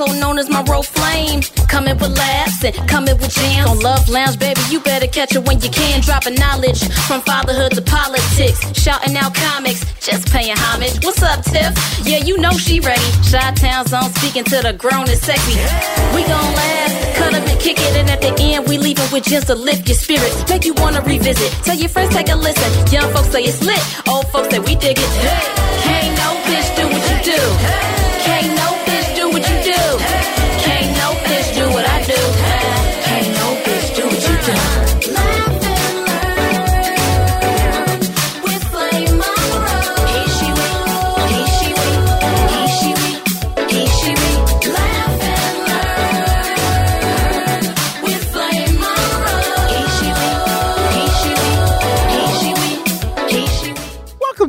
Also known as my roll flame. Coming with laughs and coming with jams. On Love Lounge, baby, you better catch it when you can. Dropping knowledge from fatherhood to politics. Shouting out comics, just paying homage. What's up, Tiff? Yeah, you know she ready. Shy Town's on speaking to the grown and sexy. We gon' laugh, cut up and kick it, and at the end, we leaving with just to lift your spirits. Make you wanna revisit. Tell your friends, take a listen. Young folks say it's lit, old folks say we dig it. Can't no bitch do what you do. Can't no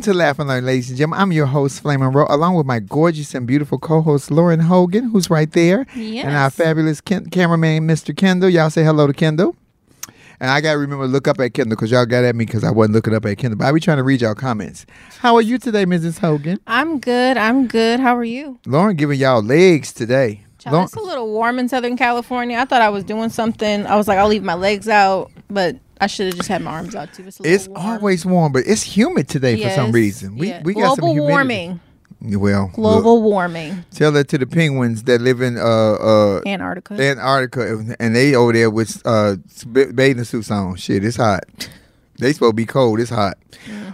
to Laugh and Learn, ladies and gentlemen. I'm your host, Flame Monroe, along with my gorgeous and beautiful co-host, Lauren Hogan, who's right there, and our fabulous Ken- cameraman, Mr. Kendall. Y'all say hello to Kendall. And I got to remember to look up at Kendall because y'all got at me because I wasn't looking up at Kendall. But I be trying to read y'all comments. How are you today, Mrs. Hogan? I'm good. I'm good. How are you? Lauren giving y'all legs today. Child, Lauren- it's a little warm in Southern California. I thought I was doing something. I was like, I'll leave my legs out, but I should have just had my arms out too. It's, a it's warm. always warm, but it's humid today for some reason. We yeah. we got some global humidity. warming. Well, Global look, warming. tell that to the penguins that live in uh uh Antarctica. Antarctica, and they over there with uh bathing suits on. Shit, it's hot. They supposed to be cold. It's hot.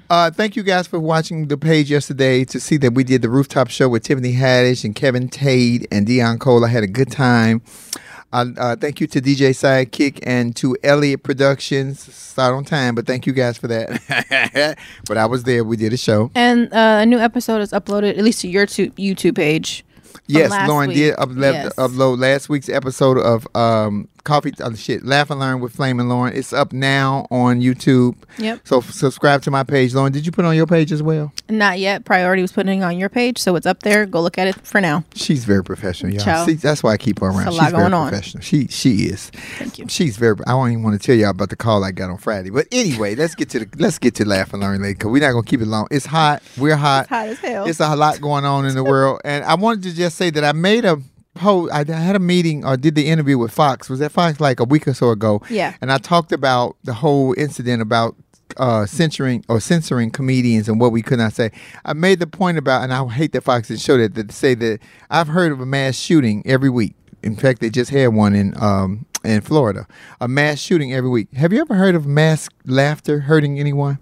Uh, thank you guys for watching the page yesterday to see that we did the rooftop show with Tiffany Haddish and Kevin Tate and Dion Cole. I had a good time. Uh, uh, thank you to DJ Sidekick and to Elliott Productions. Start on time, but thank you guys for that. but I was there. We did a show. and uh, a new episode is uploaded, at least to your tu- YouTube page. Yes, Lauren week. did upload, Yes. upload last week's episode of um, Coffee uh, shit Laugh and Learn with Flame and Lauren. It's up now on YouTube. Yep. So f- subscribe to my page, Lauren. Did you put on your page as well? Not yet. Priority was putting it on your page, so it's up there. Go look at it for now. She's very professional, y'all. Ciao. See, that's why I keep her around. It's a She's lot very going on. professional. She she is. Thank you. She's very. I don't even want to tell y'all about the call I got on Friday. But anyway, let's get to the let's get to Laugh and Learn later because we're not gonna keep it long. It's hot. We're hot. It's hot as hell. It's a lot going on in the world, and I wanted to just say that I made a post. I had a meeting or did the interview with Fox. Was that Fox like a week or so ago? Yeah. And I talked about the whole incident about uh, censoring or censoring comedians and what we could not say. I made the point about, and I hate that Fox didn't show that, that to say that I've heard of a mass shooting every week. In fact, they just had one in um, in Florida, a mass shooting every week. Have you ever heard of mass laughter hurting anyone?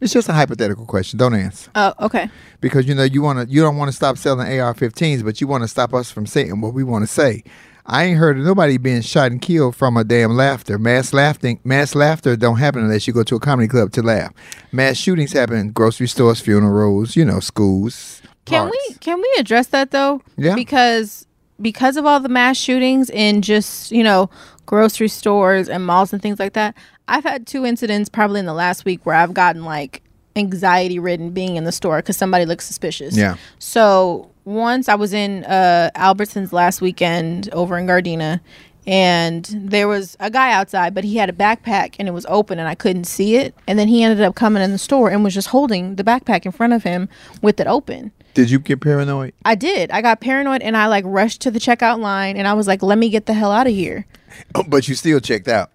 It's just a hypothetical question. Don't answer Oh, okay. because you know you want to you don't want to stop selling AR-15s, but you want to stop us from saying what we want to say. I ain't heard of nobody being shot and killed from a damn laughter. Mass laughing, mass laughter don't happen unless you go to a comedy club to laugh. Mass shootings happen in grocery stores, funerals, you know, schools. Can parks. we can we address that though? Yeah. Because because of all the mass shootings in just you know grocery stores and malls and things like that, I've had two incidents probably in the last week where I've gotten like anxiety ridden being in the store because somebody looks suspicious. Yeah. So once I was in uh, Albertsons last weekend over in Gardena, and there was a guy outside, but he had a backpack and it was open and I couldn't see it. And then he ended up coming in the store and was just holding the backpack in front of him with it open. Did you get paranoid? I did. I got paranoid and I like rushed to the checkout line and I was like, let me get the hell out of here. Oh, but you still checked out.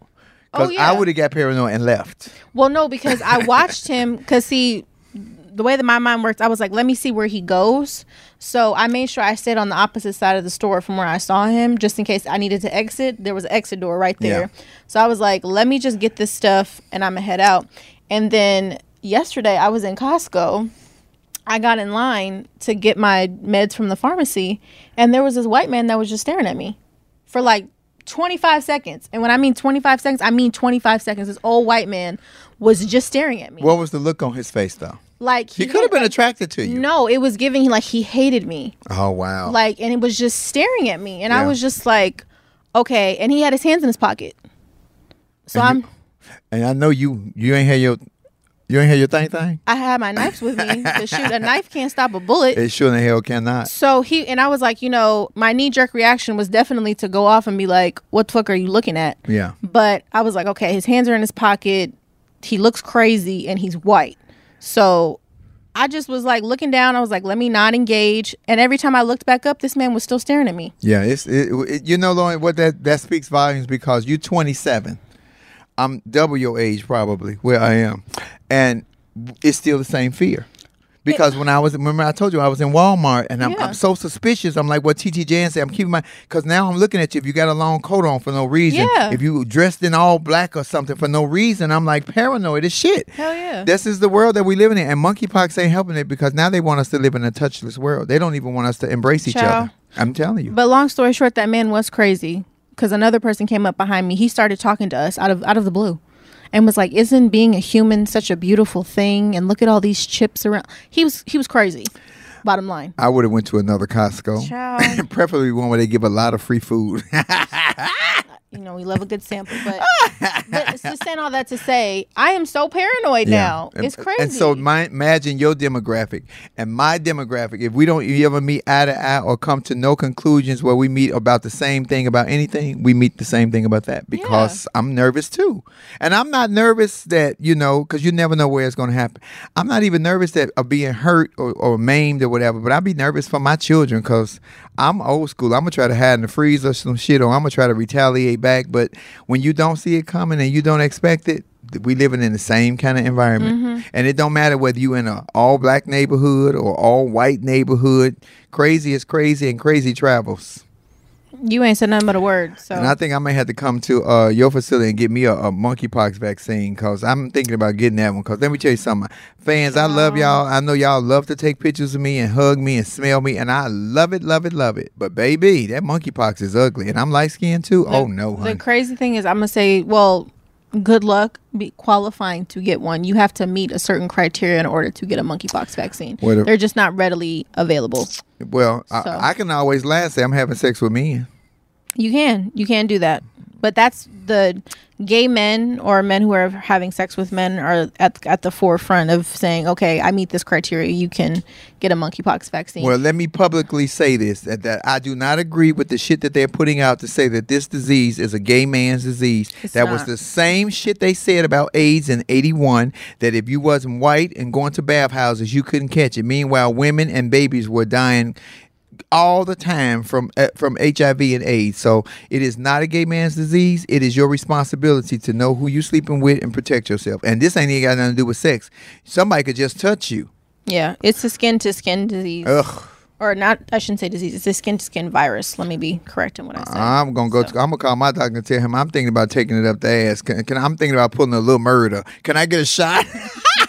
Oh, because Oh, yeah. I would have got paranoid and left. Well, no, because I watched him because he, the way that my mind works, I was like, let me see where he goes. So I made sure I stayed on the opposite side of the store from where I saw him, just in case I needed to exit. There was an exit door right there. Yeah. So I was like, let me just get this stuff and I'm gonna head out. And then yesterday I was in Costco. I got in line to get my meds from the pharmacy, and there was this white man that was just staring at me for like 25 seconds. And when I mean 25 seconds, I mean 25 seconds. This old white man was just staring at me. What was the look on his face though? like He could have been attracted to you. No, it was giving him like he hated me. Oh wow. Like and it was just staring at me and I was just like okay, and he had his hands in his pocket. So And I'm you- and I know you you ain't had your you ain't had your thing thing. I had my knives with me to shoot. A knife can't stop a bullet. It sure the hell cannot. So he and I was like, you know, my knee jerk reaction was definitely to go off and be like, "What the fuck are you looking at?" Yeah. But I was like, okay, his hands are in his pocket. He looks crazy and he's white. So I just was like looking down. I was like, let me not engage. And every time I looked back up, this man was still staring at me. Yeah, it's it, it, you know Lauren, what that that speaks volumes because you're 27. I'm double your age probably where I am, and it's still the same fear. Because when I was, remember I told you I was in Walmart and I'm, Yeah. I'm so suspicious. I'm like what TT Jan said. I'm keeping my because now I'm looking at you. If you got a long coat on for no reason, Yeah. if you dressed in all black or something for no reason, I'm like paranoid as shit. Hell yeah. This is the world that we live in, and monkeypox ain't helping it because now they want us to live in a touchless world. They don't even want us to embrace each other. I'm telling you. But long story short, that man was crazy because another person came up behind me. He started talking to us out of out of the blue, and was like, "Isn't being a human such a beautiful thing?" And look at all these chips around. He was he was crazy. Bottom line. I would have went to another Costco, Child. preferably one where they give a lot of free food. you know, we love a good sample. But, but it's just saying all that to say, I am so paranoid now. And- It's crazy. And so, my, imagine your demographic and my demographic. If we don't you ever meet eye to eye or come to no conclusions where we meet about the same thing about anything, we meet the same thing about that because I'm nervous too. And I'm not nervous that, you know, because you never know where it's going to happen. I'm not even nervous that of being hurt or, or maimed or whatever, but I'd be nervous for my children because I'm old school. I'm going to try to hide in the freezer some shit or I'm going to try to retaliate back. But when you don't see it coming and you don't expect it, we living in the same kind of environment. Mm-hmm. And it don't matter whether you in a all black neighborhood or all white neighborhood. Crazy is crazy and crazy travels. You ain't said nothing but a word. So And I think I may have to come to uh, your facility and get me a, a monkeypox vaccine because I'm thinking about getting that one. Because let me tell you something, fans, I love y'all. I know y'all love to take pictures of me and hug me and smell me, and I love it, love it, love it. But baby, that monkeypox is ugly, and I'm light skinned too. oh no, the crazy thing is, I'm gonna say, well, good luck be qualifying to get one. You have to meet a certain criteria in order to get a monkeypox vaccine. They're just not readily available. well, So- I, I can always and say I'm having sex with men. You can, you can do that, but that's the gay men or men who are having sex with men are at at the forefront of saying, okay, I meet this criteria. You can get a monkeypox vaccine. Well, let me publicly say this that, that I do not agree with the shit that they're putting out to say that this disease is a gay man's disease. It's that was the same shit they said about AIDS in 81 that if you wasn't white and going to bathhouses, you couldn't catch it. Meanwhile, women and babies were dying all the time from uh, from HIV and AIDS. So it is not a gay man's disease. It is your responsibility to know who you're sleeping with and protect yourself. And this ain't even got nothing to do with sex. Somebody could just touch you. Yeah, it's a skin to skin disease. Ugh. Or not, I shouldn't say disease. It's a skin to skin virus. Let me be correct in what I say. I'm gonna go. To, I'm gonna call my doctor and tell him I'm thinking about taking it up the ass. Can, can I'm thinking about pulling a little murder? Can I get a shot?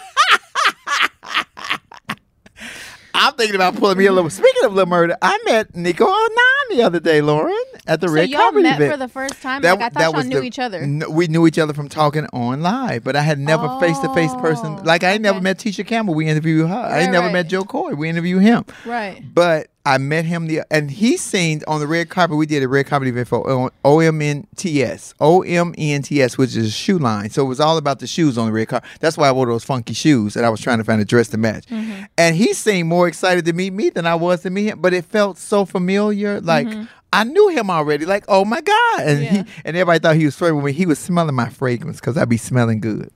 I'm thinking about pulling me a little. Speaking of little murder, I met Nico Onan the other day, Lauren, at the so Red y'all Comedy met event. for the first time. like I thought y'all knew the- each other. n- we knew each other from talking on live, but I had never face to face person. Like I ain't never met Tisha Campbell. We interviewed her. I Right, ain't never right. met Jo Koy. We interviewed him. Right. But I met him the and he seen on the red carpet. We did a red carpet event for O- OMNTS, OMNTS, which is a shoe line. So it was all about the shoes on the red carpet. That's why I wore those funky shoes, and I was trying to find a dress to match. Mm-hmm. And he seemed more excited to meet me than I was to meet him. But it felt so familiar, like. Mm-hmm. I knew him already, like oh my god, and he and everybody thought he was flirting with me. He was smelling my fragrance because I'd be smelling good.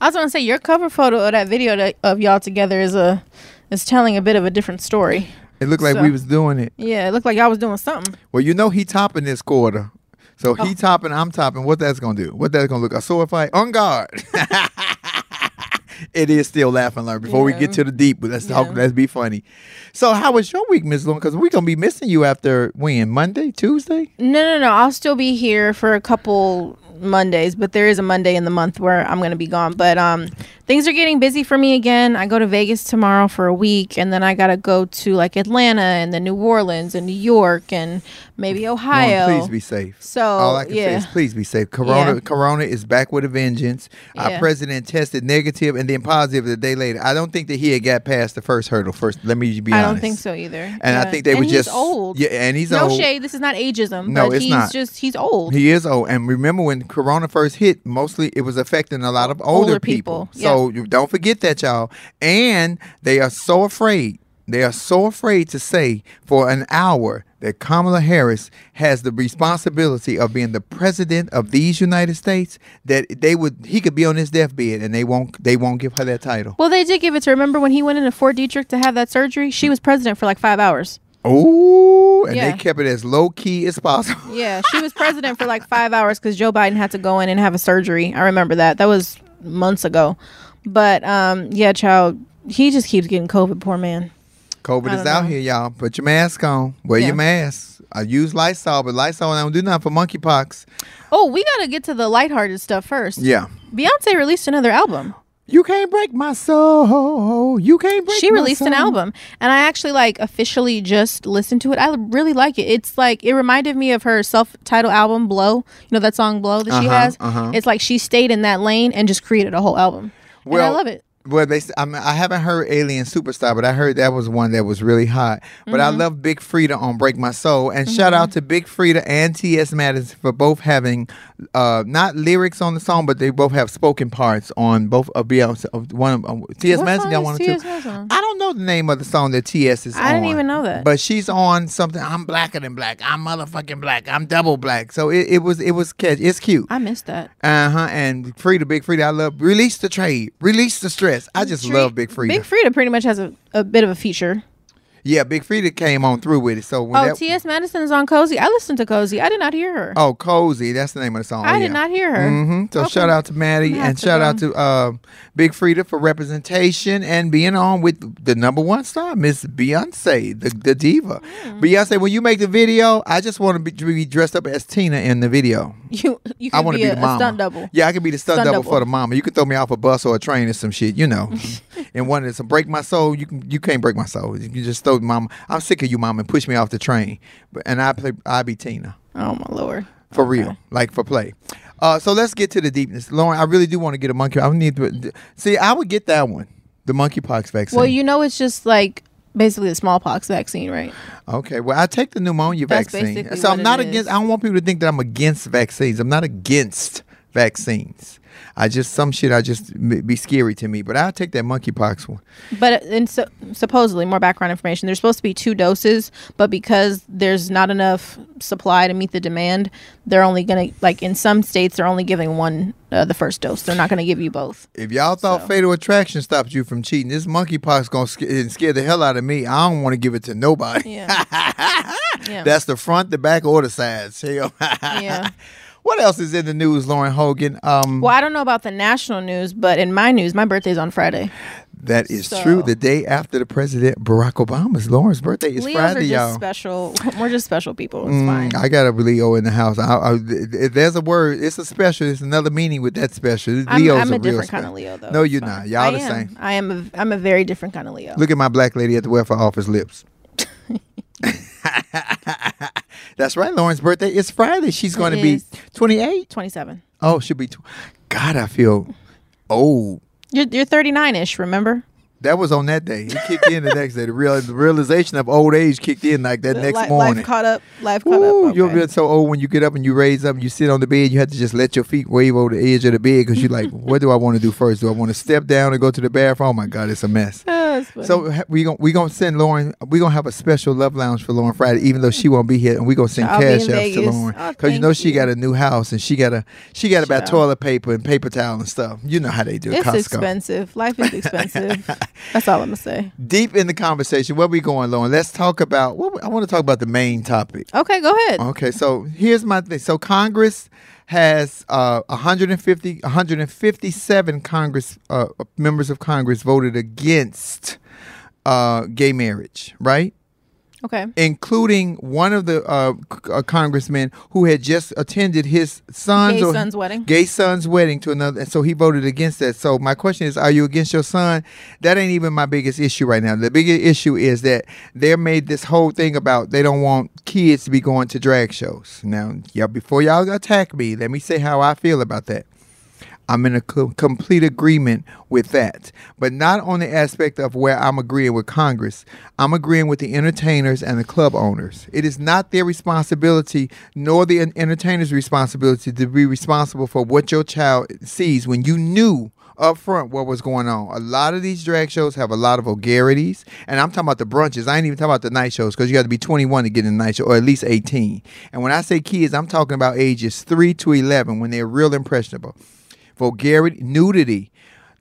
I was gonna say your cover photo of that video that, of y'all together is a is telling a bit of a different story. It looked like So- we was doing it. Yeah, it looked like y'all was doing something. Well, you know he topping this quarter. So Oh. he topping, I'm topping. What that's gonna do? What that's gonna look? Like a sword fight on guard. it is still laughing learn. Before we get to the deep, but let's talk. Let's be funny. So how was your week, Miss Long? Because we're gonna be missing you after when Monday, Tuesday. No, no, no. I'll still be here for a couple Mondays, but there is a Monday in the month where I'm going to be gone. But um, things are getting busy for me again. I go to Vegas tomorrow for a week, and then I got to go to like Atlanta and then New Orleans and New York and maybe Ohio. Please be safe. So, all I can say is please be safe. Corona, Yeah. Corona is back with a vengeance. Our president tested negative and then positive the day later. I don't think that he had got past the first hurdle. First, let me be honest. I don't think so either. And I think they and were just old. Yeah, and he's old. no old. shade. This is not ageism. No, but it's he's not. just he's old. He is old, and remember when Corona first hit, mostly it was affecting a lot of older, Older people. people, So don't forget that, y'all. And they are so afraid. They are so afraid to say for an hour that Kamala Harris has the responsibility of being the president of these United States. That they would, he could be on his deathbed, and they won't, they won't give her that title. well, they did give it to. Remember when he went into Fort Detrick to have that surgery? She was president for like five hours. Oh, and Yeah. they kept it as low key as possible. Yeah, she was president for like five hours because Joe Biden had to go in and have a surgery. I remember that. That was months ago. But um, yeah, child, he just keeps getting COVID. Poor man. COVID is don't out here, y'all. Put your mask on. Wear Yeah. your mask. I use Lysol, but Lysol don't do nothing for monkeypox. Oh, we gotta get to the lighthearted stuff first. Yeah. Beyonce released another album. You can't break my soul. You can't break she released an album and i actually like officially just listened to it i really like it it's like it reminded me of her self-titled album blow you know that song blow that she Uh-huh, has uh-huh. it's like she stayed in that lane and just created a whole album and i love it Well, they. I mean, I haven't heard Alien Superstar, but I heard that was one that was really hot. But I Mhm. love Big Freedia on Break My Soul, and shout out to Big Freedia and T.S. Madison for both having, uh, not lyrics on the song, but they both have spoken parts on both of Beyonce. Of one of um, T.S. What Madison got one or two. I don't know the name of the song that T.S. is I on. didn't even know that. But she's on something. I'm blacker than black. I'm motherfucking black. I'm double black. So it, it was it was catch. It's cute. i missed that Uh huh. And Freedia, Big Freedia, I love. Release the trade. Release the stress. I just love Big Freedia. big freedia pretty much has a, a bit of a feature yeah, Big Freedia came on through with it. So when oh that, ts madison is on cozy i listened to cozy i did not hear her Oh, Cozy. That's the name of the song. I Oh, did not hear her. hmm So Okay. shout out to Maddie I'm gonna have and to shout go. out to uh, Big Freedia for representation and being on with the number one star, Miss Beyonce, the, the diva. Hmm. Beyonce, when you make the video, I just want to be, be dressed up as Tina in the video. you you I want to be, be, a, the mama. stunt double Yeah, I can be the stunt, Stunt double, double. for the mama. You can throw me off a bus or a train or some shit, you know. and one a break my soul. You can you can't break my soul. You can just throw mama. I'm sick of you, mama, and push me off the train. But and I play. I be Tina oh my lord for real, like for play. Uh, so let's get to the deepness, Lauren. I really do want to get a monkey. I need to see. I would get that one, the monkeypox vaccine. well you know it's just like basically the smallpox vaccine right Okay, well, I take the pneumonia That's vaccine. So I'm not is. against. I don't want people to think that I'm against vaccines. I'm not against vaccines. I just some shit I just be scary to me, but I'll take that monkeypox one. But and so, supposedly more background information. There's supposed to be two doses, but because there's not enough supply to meet the demand, they're only gonna like in some states they're only giving one uh, the first dose. They're not gonna give you both. If y'all thought Fatal Attraction stopped you from cheating, this monkeypox gonna scare, scare the hell out of me. I don't want to give it to nobody. Yeah. yeah. That's the front, the back, or the sides. Hell. yeah. What else is in the news, Lauren Hogan? Um, Well, I don't know about the national news, but in my news, my birthday's on Friday. that is so- true. The day after the president Barack Obama's Lauren's birthday is Leos Friday, are just y'all. special. We're just special people. It's Mm, fine. I got a Leo in the house. I, I, if there's a word, it's a special. It's another meaning with that special. I'm, Leo's I'm a real different kind of Leo, though. No, you're fine. not. Y'all I the am. same. I am. A, I'm a very different kind of Leo. Look at my black lady at the welfare office lips. That's right. Lauren's birthday is Friday. She's going to be is. 28. 27. Oh, she'll be. Tw- God, I feel old. You're, you're 39 ish. Remember? That was on that day. It kicked in the next day. The real the realization of old age kicked in like that next Li- morning. Life caught up. Life caught Ooh, up. You'll Okay. be so old when you get up and you raise up and you sit on the bed. You have to just let your feet wave over the edge of the bed because you're like, what do I want to do first? Do I want to step down and go to the bathroom? Oh my God, it's a mess. Uh, That's funny. So we gonna we gonna send Lauren. We gonna have a special love lounge for Lauren Friday, even though she won't be here, and we gonna send I'll cash apps to. Lauren Oh, because you know she you. got a new house and she got a she got about toilet paper and paper towel and stuff. You know how they do it's Costco. expensive. Life is expensive. that's all I'm gonna say. Deep in the conversation, where we going, Lauren? Let's talk about. What I want to talk about the main topic. Okay, go ahead. Okay, so here's my thing. So Congress has uh, 150, 157 Congress uh, members of Congress voted against uh, gay marriage, right? Okay. Including one of the uh, uh, congressmen who had just attended his son's Gay son's wedding. gay son's wedding to another, and so he voted against that. So my question is, are you against your son? That ain't even my biggest issue right now. The biggest issue is that they made this whole thing about they don't want kids to be going to drag shows. Now, y'all, before y'all attack me, let me say how I feel about that. I'm in a co- complete agreement with that, but not on the aspect of where I'm agreeing with Congress. I'm agreeing with the entertainers and the club owners. It is not their responsibility, nor the entertainers' responsibility, to be responsible for what your child sees when you knew up front what was going on. A lot of these drag shows have a lot of vulgarities, and I'm talking about the brunches. I ain't even talking about the night shows because you got to be 21 to get in the night show, or at least 18. And when I say kids, I'm talking about ages 3 to 11 when they're real impressionable vulgarity, nudity.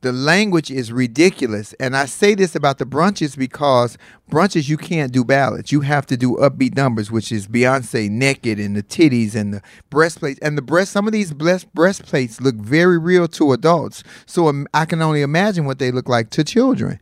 The language is ridiculous. And I say this about the brunches because brunches, you can't do ballads. You have to do upbeat numbers, which is Beyonce naked and the titties and the breastplates. And the breast, some of these breast, breastplates look very real to adults. So I can only imagine what they look like to children.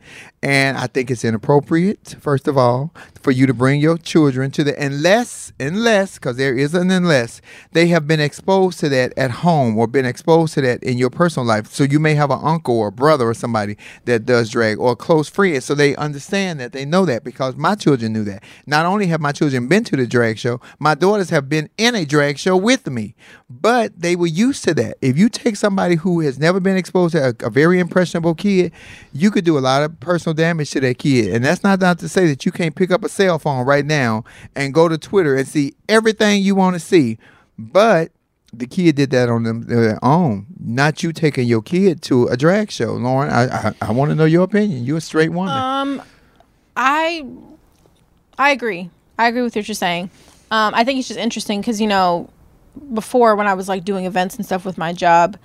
And I think it's inappropriate, first of all, for you to bring your children to the, unless, unless, because there is an unless, they have been exposed to that at home or been exposed to that in your personal life. So you may have an uncle or brother or somebody that does drag or a close friend. So they understand that, they know that because my children knew that. Not only have my children been to the drag show, my daughters have been in a drag show with me, but they were used to that. If you take somebody who has never been exposed to a, a very impressionable kid, you could do a lot of personal damage to that kid. And that's not, not to say that you can't pick up a cell phone right now and go to Twitter and see everything you want to see. But the kid did that on them, their own, not you taking your kid to a drag show. Lauren, I I, I want to know your opinion. You're a straight woman. Um, I I agree. I agree with what you're saying. Um, I think it's just interesting because you know, before when I was like doing events and stuff with my job,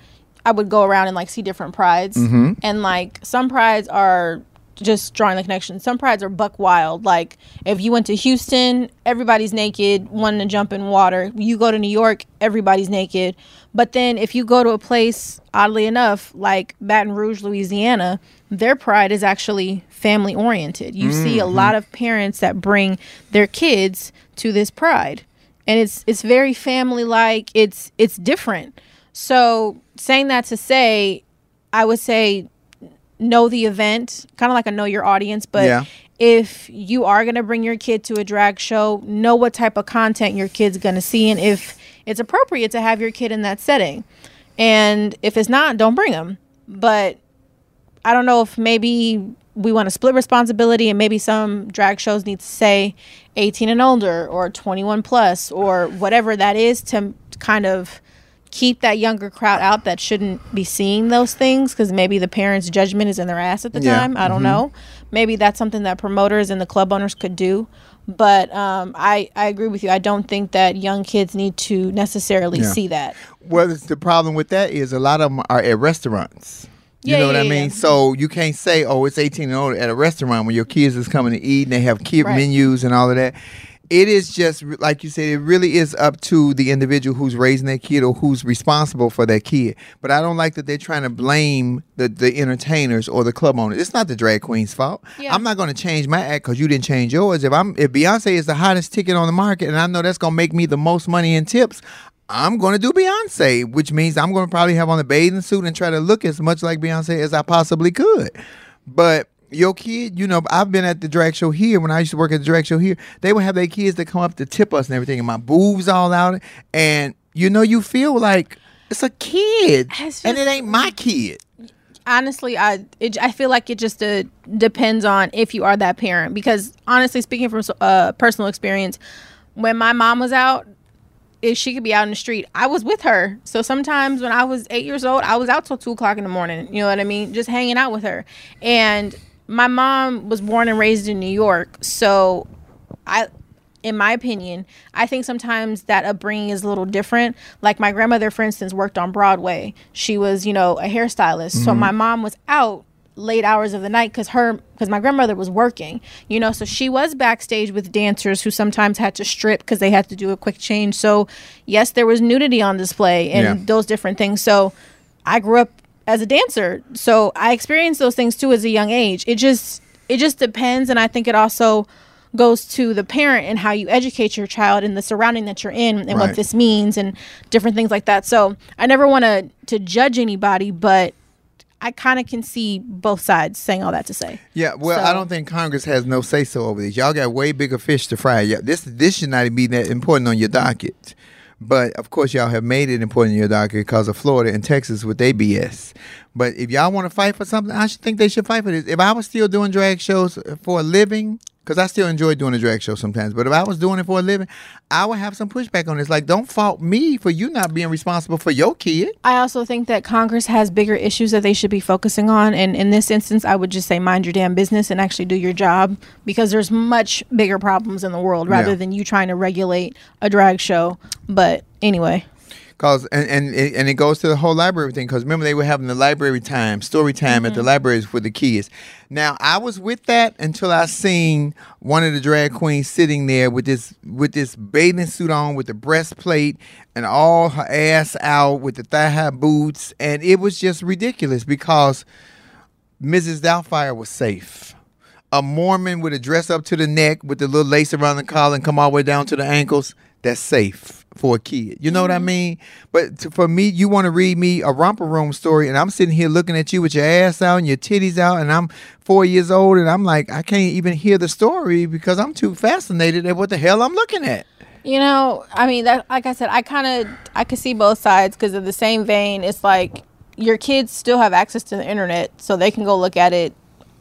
I would go around and like see different prides, Mm-hmm. and like some prides are just drawing the connection. Some prides are buck wild. Like if you went to Houston, everybody's naked, wanting to jump in water. You go to New York, everybody's naked. But then if you go to a place, oddly enough, like Baton Rouge, Louisiana, their pride is actually family oriented. You see a mm-hmm. lot of parents that bring their kids to this pride. And it's it's very family like. It's it's different. So saying that to say, I would say know the event, kind of like a know your audience, but Yeah. if you are going to bring your kid to a drag show, know what type of content your kid's going to see and if it's appropriate to have your kid in that setting. And if it's not, don't bring them. But I don't know if maybe we want to split responsibility and maybe some drag shows need to say 18 and older or 21 plus or whatever that is to kind of keep that younger crowd out that shouldn't be seeing those things because maybe the parents' judgment is in their ass at the Yeah. time. I don't know. Maybe that's something that promoters and the club owners could do. But um, I, I agree with you. I don't think that young kids need to necessarily Yeah. see that. Well, the problem with that is a lot of them are at restaurants. You Yeah, know what I mean? So you can't say, "Oh, it's 18 and older" at a restaurant when your kids is coming to eat and they have kid Right. menus and all of that. It is just like you said. It really is up to the individual who's raising that kid or who's responsible for that kid. But I don't like that they're trying to blame the the entertainers or the club owners. It's not the drag queen's fault. Yeah. I'm not going to change my act because you didn't change yours. If I'm if Beyonce is the hottest ticket on the market and I know that's going to make me the most money in tips, I'm going to do Beyonce, which means I'm going to probably have on a bathing suit and try to look as much like Beyonce as I possibly could. But your kid, you know, I've been at the drag show here. When I used to work at the drag show here. They would have their kids that come up to tip us and everything, and my boobs all out, and you know, you feel like it's a kid, It's and it ain't my kid. honestly i it, i feel like it just uh, depends on if you are that parent. Because honestly speaking from uh, personal experience when my mom was out if she could be out in the street. I was with her. So sometimes when i was eight years old i was out till two o'clock in the morning. You know what i mean? Just hanging out with her. And my mom was born and raised in new york so i in my opinion, I think sometimes that upbringing is a little different. Like my grandmother, for instance, worked on Broadway. She was, you know, a hairstylist. So mm-hmm. my mom was out late hours of the night because her because my grandmother was working you know so she was backstage with dancers who sometimes had to strip because they had to do a quick change so yes there was nudity on display and Yeah. those different things so i grew up as a dancer so i experienced those things too as a young age it just it just depends and i think it also goes to the parent and how you educate your child and the surrounding that you're in and Right. what this means and different things like that so i never want to to judge anybody but i kind of can see both sides saying all that to say Yeah, well, I don't think Congress has no say so over this. Y'all got way bigger fish to fry. Yeah, this this should not be that important on your docket. But of course, y'all have made it important in your docket because of Florida and Texas with their BS. But if y'all want to fight for something, I should think they should fight for this. If I was still doing drag shows for a living, because I still enjoy doing a drag show sometimes, but if I was doing it for a living, I would have some pushback on this. Like, don't fault me for you not being responsible for your kid. I also think that Congress has bigger issues that they should be focusing on. And in this instance, I would just say mind your damn business and actually do your job because there's much bigger problems in the world rather Yeah. than you trying to regulate a drag show. But anyway, Cause and and it, and it goes to the whole library thing. Cause remember they were having the library time, story time at the mm-hmm. libraries for the kids. Now I was with that until I seen one of the drag queens sitting there with this with this bathing suit on, with the breastplate and all her ass out, with the thigh high boots, and it was just ridiculous because Mrs. Doubtfire was safe. A Mormon with a dress up to the neck with the little lace around the collar and come all the way down to the ankles, that's safe for a kid. You know what I mm-hmm. mean? But to, for me, you want to read me a romper room story, and I'm sitting here looking at you with your ass out and your titties out, and I'm four years old, and I'm like, I can't even hear the story because I'm too fascinated at what the hell I'm looking at. you know, I mean, that like I said, I kind of I could see both sides because in the same vein, it's like your kids still have access to the internet, so they can go look at it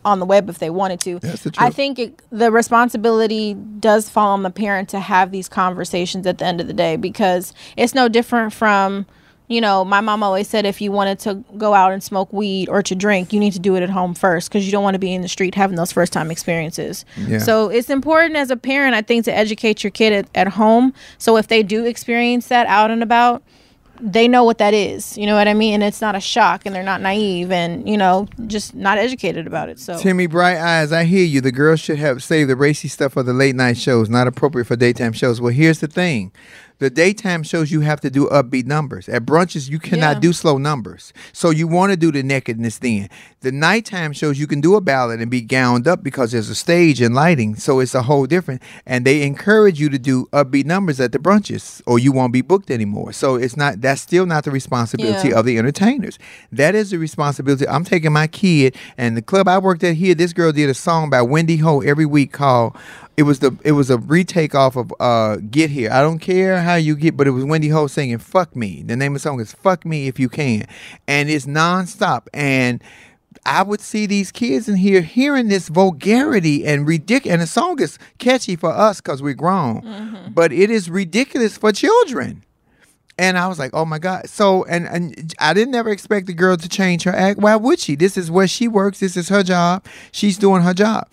on the web if they wanted to. That's the I think it, the responsibility does fall on the parent to have these conversations at the end of the day because it's no different from, you know, my mom always said if you wanted to go out and smoke weed or to drink, you need to do it at home first because you don't want to be in the street having those first time experiences. Yeah. So it's important as a parent, I think, to educate your kid at, at home. So if they do experience that out and about, they know what that is. You know what I mean? And it's not a shock and they're not naive and, you know, just not educated about it. So Timmy Bright Eyes, I hear you. The girls should have saved the racy stuff for the late night shows, not appropriate for daytime shows. Well, here's the thing. The daytime shows you have to do upbeat numbers. At brunches, you cannot Yeah. do slow numbers. So you want to do the nakedness then. The nighttime shows you can do a ballad and be gowned up because there's a stage and lighting. So it's a whole different. And they encourage you to do upbeat numbers at the brunches or you won't be booked anymore. So it's not that's still not the responsibility Yeah. of the entertainers. That is the responsibility. I'm taking my kid and the club I worked at here. This girl did a song by Wendy Ho every week called. It was the it was a retake off of uh Get Here. I don't care how you get, but it was Wendy Ho singing "Fuck Me." The name of the song is "Fuck Me If You Can," and it's nonstop. And I would see these kids in here hearing this vulgarity and ridiculous. And the song is catchy for us because we're grown, but it is ridiculous for children. And I was like, oh my God. So, and, and I didn't ever expect the girl to change her act. Why would she? This is where she works. This is her job. She's doing her job.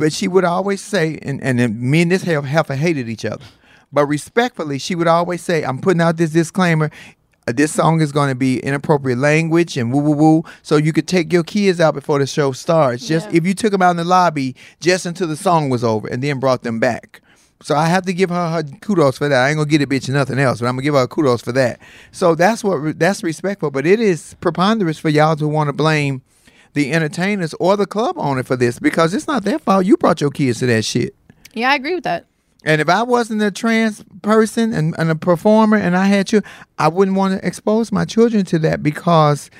But she would always say, and, and then me and this heifer hated each other. But respectfully, she would always say, I'm putting out this disclaimer. Uh, This song is going to be inappropriate language and woo woo woo. So you could take your kids out before the show starts. Just Yeah. if you took them out in the lobby just until the song was over and then brought them back. So I have to give her her kudos for that. I ain't gonna get a bitch nothing else, but I'm gonna give her kudos for that. So that's what that's respectful. But it is preponderous for y'all to want to blame the entertainers or the club owner for this because it's not their fault. You brought your kids to that shit. Yeah, I agree with that. And if I wasn't a trans person and, and a performer and I had you, I wouldn't want to expose my children to that because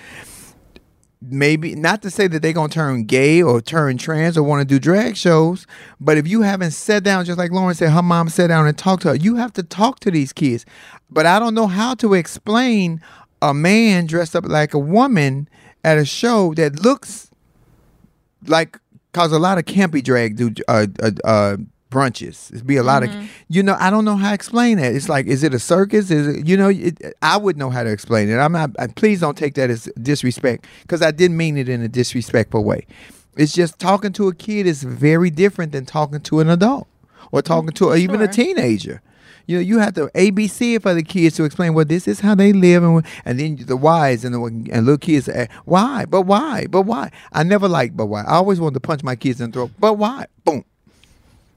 maybe not to say that they're gonna turn gay or turn trans or want to do drag shows, but if you haven't sat down, just like Lauren said, her mom sat down and talked to her, you have to talk to these kids. But I don't know how to explain a man dressed up like a woman at a show that looks like cause a lot of campy drag do uh, uh, uh brunches. It'd be a lot of you know. I don't know how to explain that. It's like, is it a circus? Is it you know? It, I would know how to explain it. I'm not. I, please don't take that as disrespect because I didn't mean it in a disrespectful way. It's just talking to a kid is very different than talking to an adult or talking to even a teenager. You know, you have to ABC for the kids to explain, well, this is how they live, and and then the whys and the and little kids, say, why? But why? But why? I never liked but why. I always wanted to punch my kids in the throat. But why? Boom.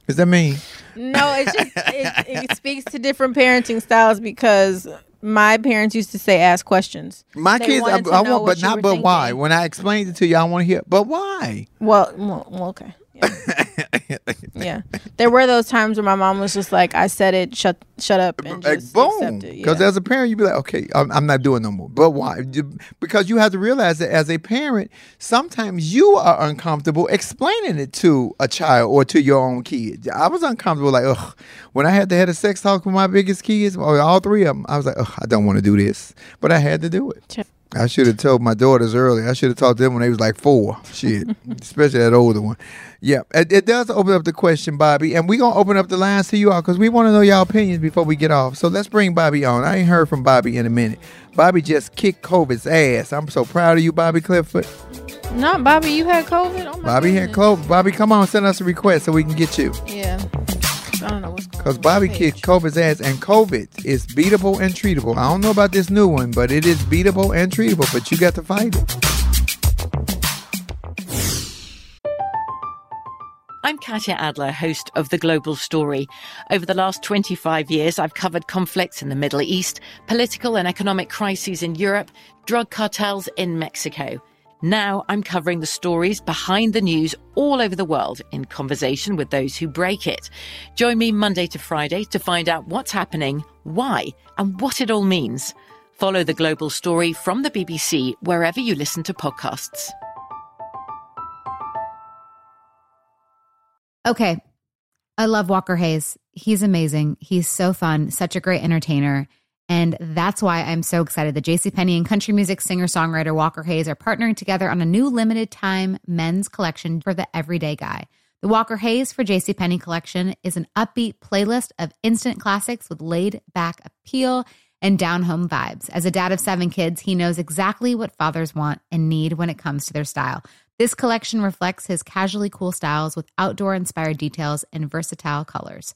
Does that mean? No, it's just it, it speaks to different parenting styles because my parents used to say ask questions. My They kids, I, I want, but not but why. When I explained it to you, I want to hear, but why? Well, well, okay. Yeah. yeah. There were those times where my mom was just like, I said it, shut shut up and Like, just boom. accept it. Because Yeah. as a parent, you'd be like, okay, I'm, I'm not doing no more. But why? Because you have to realize that as a parent, sometimes you are uncomfortable explaining it to a child or to your own kid. I was uncomfortable, like, ugh. When I had to have a sex talk with my biggest kids, all three of them, I was like, ugh, I don't want to do this. But I had to do it. I should have told my daughters earlier. I should have talked to them when they was like four. Shit, especially that older one. Yeah, it, it does open up the question, Bobby, and we gonna open up the lines to you all because we want to know y'all opinions before we get off. So let's bring Bobby on. I ain't heard from Bobby in a minute. Bobby just kicked COVID's ass. I'm so proud of you, Bobby Clifford. Not Bobby, you had COVID? Oh my Bobby had. COVID. Bobby, come on, send us a request so we can get you. Yeah. I don't know what's going Because. Bobby Page. kicked COVID's ass, and COVID is beatable and treatable. I don't know about this new one, but it is beatable and treatable, but you got to fight it. I'm Katya Adler, host of The Global Story. Over the last 25 years, I've covered conflicts in the Middle East, political and economic crises in Europe, drug cartels in Mexico. Now I'm covering the stories behind the news all over the world in conversation with those who break it. Join me Monday to Friday to find out what's happening, why, and what it all means. Follow The Global Story from the BBC wherever you listen to podcasts. Okay. I love Walker Hayes. He's amazing. He's so fun, such a great entertainer. And that's why I'm so excited that JCPenney and country music singer songwriter Walker Hayes are partnering together on a new limited time men's collection for the everyday guy. The Walker Hayes for JCPenney collection is an upbeat playlist of instant classics with laid back appeal and down home vibes. As a dad of seven kids, he knows exactly what fathers want and need when it comes to their style. This collection reflects his casually cool styles with outdoor inspired details and versatile colors.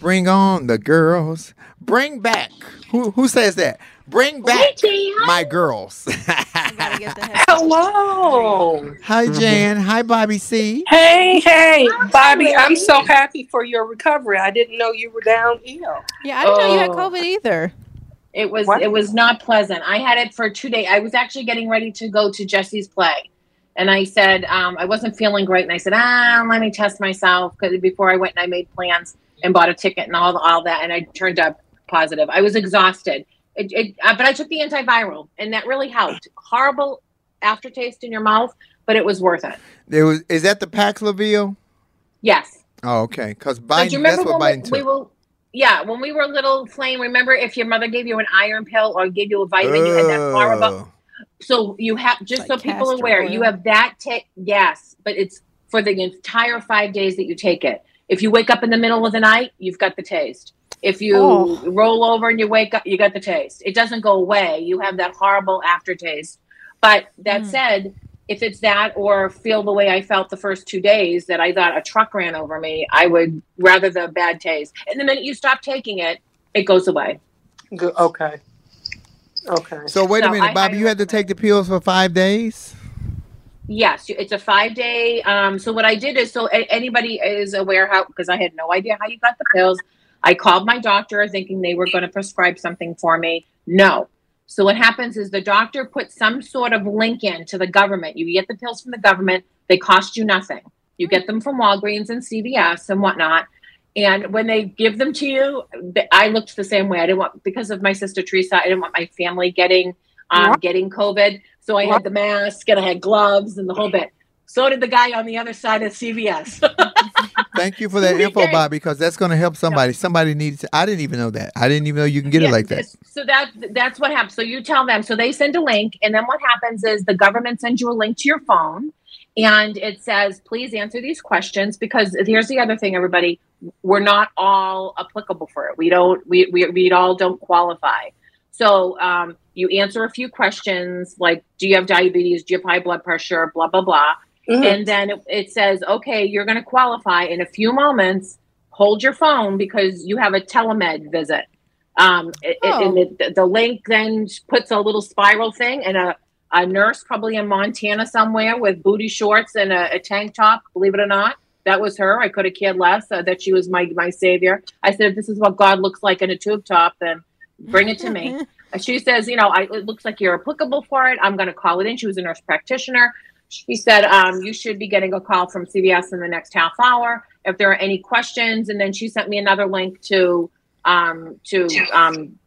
Bring on the girls. Bring back. Who who says that? Bring back my girls. Hello. Hi Jan. Hi Bobby C. Hey, hey, Bobby, I'm so happy for your recovery. I didn't know you were down ill. Yeah, I didn't know you had Oh. COVID either. It was What? it was not pleasant. I had it for two days. I was actually getting ready to go to Jesse's play, and I said um, I wasn't feeling great, and I said, ah, let me test myself because before I went and I made plans and bought a ticket and all all that, and I turned up positive. I was exhausted, it, it, uh, but I took the antiviral, and that really helped. Horrible aftertaste in your mouth, but it was worth it. There was is that the Paxlovid? Yes. Oh, okay. Because But Biden you that's what Biden we, we took. were, yeah, when we were little, Flame. Remember, if your mother gave you an iron pill or gave you a vitamin, you had that horrible. So you have just so people are aware, oil. you have that. Ta- yes, but it's for the entire five days that you take it. If you wake up in the middle of the night, you've got the taste. If you Oh. roll over and you wake up, you got the taste. It doesn't go away. You have that horrible aftertaste. But that hmm. said, if it's that or feel the way I felt the first two days that I thought a truck ran over me, I would rather the bad taste. And the minute you stop taking it, it goes away. Okay. Okay. So wait a minute, I Bobby. You had to take the pills for five days. Yes, it's a five day. Um, so what I did is, so anybody is aware how, because I had no idea how you got the pills. I called my doctor thinking they were going to prescribe something for me. No. So what happens is the doctor puts some sort of link in to the government. You get the pills from the government. They cost you nothing. You get them from Walgreens and CVS and whatnot. And when they give them to you, I looked the same way. I didn't want because of my sister Teresa. I didn't want my family getting um, Right. getting COVID. So I had the mask and I had gloves and the whole bit. So did the guy on the other side of CVS. Thank you for that info. Bobby, because that's going to help somebody. Somebody needs. To, I didn't even know that. I didn't even know you can get it like that. So that that's what happens. So you tell them. So they send a link, and then what happens is the government sends you a link to your phone, and it says, "Please answer these questions." Because here's the other thing, everybody: we're not all applicable for it. We don't. We we, we all don't qualify. So um, you answer a few questions like, "Do you have diabetes? Do you have high blood pressure?" Blah blah blah. Mhm. And then it, it says, "Okay, you're going to qualify in a few moments." Hold your phone because you have a telemed visit. Um, it, Oh. and it, the link then puts a little spiral thing, and a, a nurse, probably in Montana somewhere, with booty shorts and a, a tank top. Believe it or not, that was her. I could have cared less uh, that she was my my savior. I said, if this is what God looks like in a tube top, then bring it to me. She says, you know, I, it looks like you're applicable for it. I'm going to call it in. She was a nurse practitioner. She said, um, you should be getting a call from CVS in the next half hour if there are any questions. And then she sent me another link to um, to um,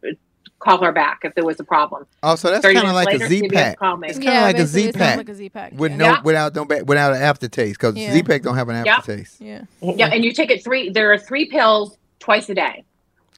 call her back if there was a problem. Oh, so that's kind of like later, a Z pack. called. It's kind of Yeah, like a basically, Z it sounds pack like a Z-Pack, with yeah. no Yeah. without no ba- without an aftertaste because Yeah. Z pack don't have an aftertaste. Yeah. Yeah, and you take it three. There are three pills twice a day,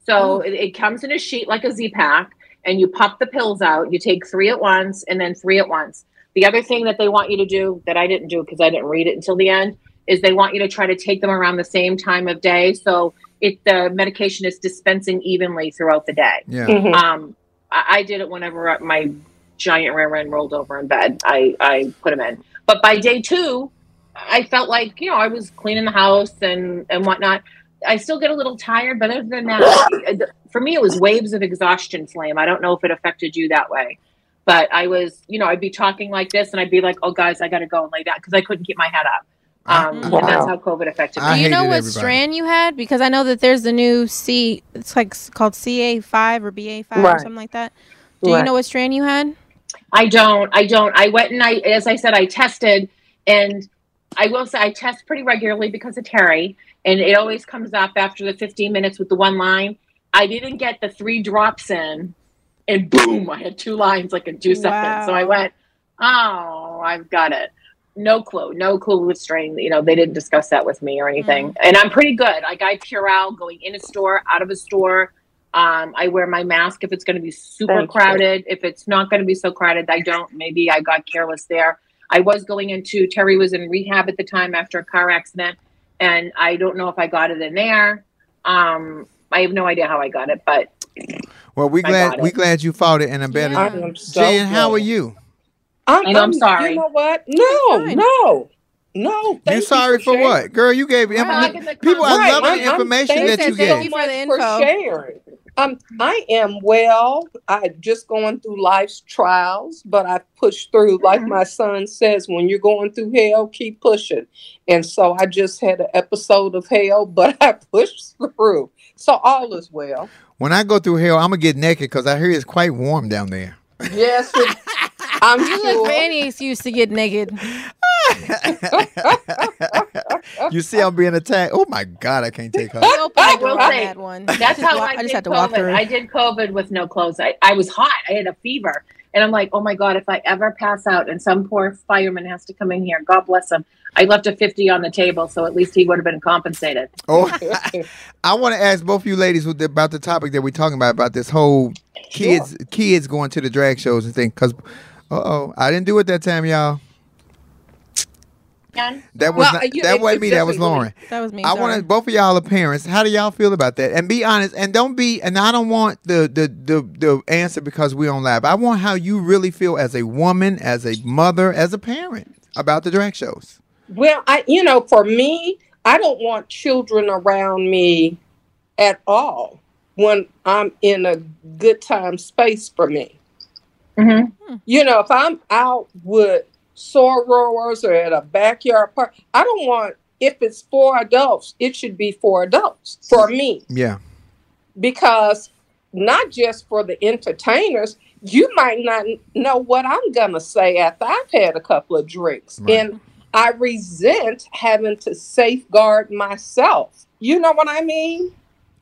so it, it comes in a sheet like a Z pack, and you pop the pills out. You take three at once, and then three at once. The other thing that they want you to do that I didn't do because I didn't read it until the end is they want you to try to take them around the same time of day, so it the medication is dispensing evenly throughout the day. Yeah. Mhm. Um, I, I did it whenever my giant rear end rolled over in bed. I, I put them in. But by day two, I felt like, you know, I was cleaning the house and, and whatnot. I still get a little tired, but other than that, for me, it was waves of exhaustion flame. I don't know if it affected you that way. But I was, you know, I'd be talking like this and I'd be like, oh, guys, I got to go and lay down because I couldn't keep my head up. Um, I- And that's how COVID affected I Do you know what everybody. strand you had? Because I know that there's the new C. It's like called CA five or BA five or something like that. Do you know what strand you had? I don't. I don't. I went and I, as I said, I tested, and I will say I test pretty regularly because of Terry, and it always comes up after the 15 minutes with the one line. I didn't get the three drops in, and boom, I had two lines like in two seconds. So I went, oh, I've got it. No clue. No clue with strain. You know, they didn't discuss that with me or anything. And I'm pretty good. Like I Purell going in a store, out of a store. Um, I wear my mask if it's going to be super Thank you. crowded. If it's not going to be so crowded, I don't. Maybe I got careless there. I was going into Terry was in rehab at the time after a car accident, and I don't know if I got it in there. Um, I have no idea how I got it, but Well, we I glad got we glad you fought it and I'm better. I am so Jan, how are you? I'm, And I'm sorry. You know what? No, no, no. Thank you sorry for, sharing. what, girl? You gave information. People are Right, loving I'm- the I'm- information that you you gave. so much for sharing. Um, I am well. I just going through life's trials, but I pushed through. Like Mm-hmm. my son says, when you're going through hell, keep pushing. And so I just had an episode of hell, but I pushed through. So all is well. When I go through hell, I'm gonna get naked because I hear it's quite warm down there. Yes, it, I'm You look for any excuse to get naked. you see, I'm being attacked. Oh my God, I can't take her. I will say that one. that's just how wa- I, I just did had to walk COVID. through. I did COVID with no clothes. I, I was hot. I had a fever. And I'm like, oh my God, if I ever pass out and some poor fireman has to come in here, God bless him. I left a 50 on the table, so at least he would have been compensated. Oh, I want to ask both you ladies with the- about the topic that we're talking about about this whole kids kids going to the drag shows and things. Because, uh oh, I didn't do it that time, y'all. That was Well, not, you- that it- wasn't me. That was Lauren. That was me. I sorry. want both of y'all are parents. How do y'all feel about that? And be honest. And don't be. And I don't want the the the the answer because we on live. I want how you really feel as a woman, as a mother, as a parent about the drag shows. Well, I you know, for me, I don't want children around me at all when I'm in a good time space for me. Mm-hmm. You know, if I'm out with sorors or at a backyard park, I don't want if it's for adults, it should be for adults for me Yeah. because not just for the entertainers, you might not know what I'm gonna say after I've had a couple of drinks, Right. and I resent having to safeguard myself. You know what I mean?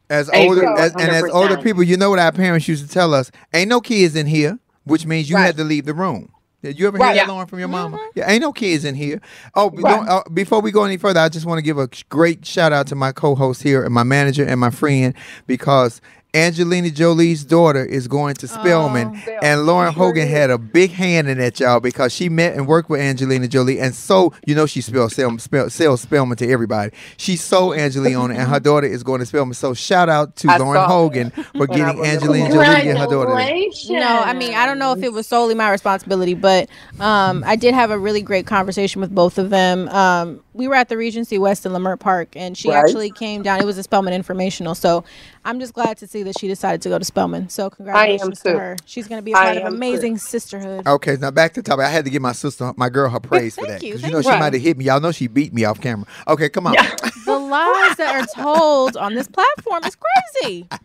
As older as, and as older people, you know what our parents used to tell us: ain't no kids in here, which means you had to leave the room. Did you ever hear Right. that, Yeah. Lauren, from your mama? Yeah, ain't no kids in here. Oh, Right. don't, uh, before we go any further, I just want to give a great shout out to my co-host here and my manager and my friend because Angelina Jolie's daughter is going to Spelman, and Lauren Hogan had a big hand in that, y'all, because she met and worked with Angelina Jolie, and so you know she spells Spell, spell, sells Spelman to everybody. She sold Angelina on it, and her daughter is going to Spelman. So shout out to I Lauren saw Hogan for getting Angelina Jolie to get her daughter. there. No, I mean I don't know if it was solely my responsibility, but um, I did have a really great conversation with both of them. Um, we were at the Regency West in Leimert Park, and she Right. actually came down. It was a Spelman informational, so I'm just glad to see that she decided to go to Spelman. So congratulations to too. her. She's going to be a I part of am too. amazing sisterhood. Okay, now back to the topic. I had to give my sister, my girl, her praise for that. you, 'Cause you know she might have hit me. Y'all know she beat me off camera. Okay, come on. the lies that are told on this platform is crazy.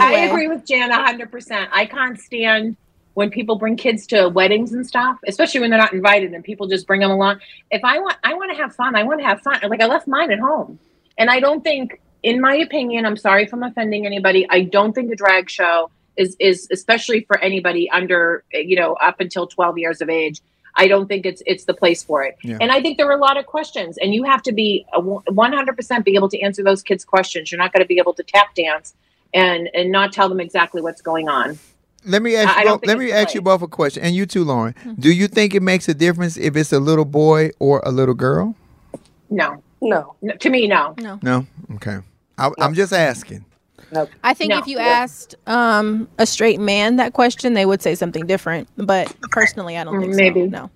I agree with Jan 100%. I can't stand when people bring kids to weddings and stuff, especially when they're not invited and people just bring them along. If I want, I want to have fun. I want to have fun. Like I left mine at home. And I don't think, in my opinion, I'm sorry if I'm offending anybody. I don't think a drag show is, is especially for anybody under, you know, up until 12 years of age. I don't think it's it's the place for it. Yeah. And I think there are a lot of questions, and you have to be 100% be able to answer those kids' questions. You're not going to be able to tap dance and and not tell them exactly what's going on. Let me ask I- I you. don't Both, let me the ask you both a question, and you too, Lauren. Hmm. Do you think it makes a difference if it's a little boy or a little girl? No, no, No, to me, no, no. No. Okay. I, I'm just asking. I think No. if you asked um, a straight man that question, they would say something different. But personally, I don't think Maybe. so. No.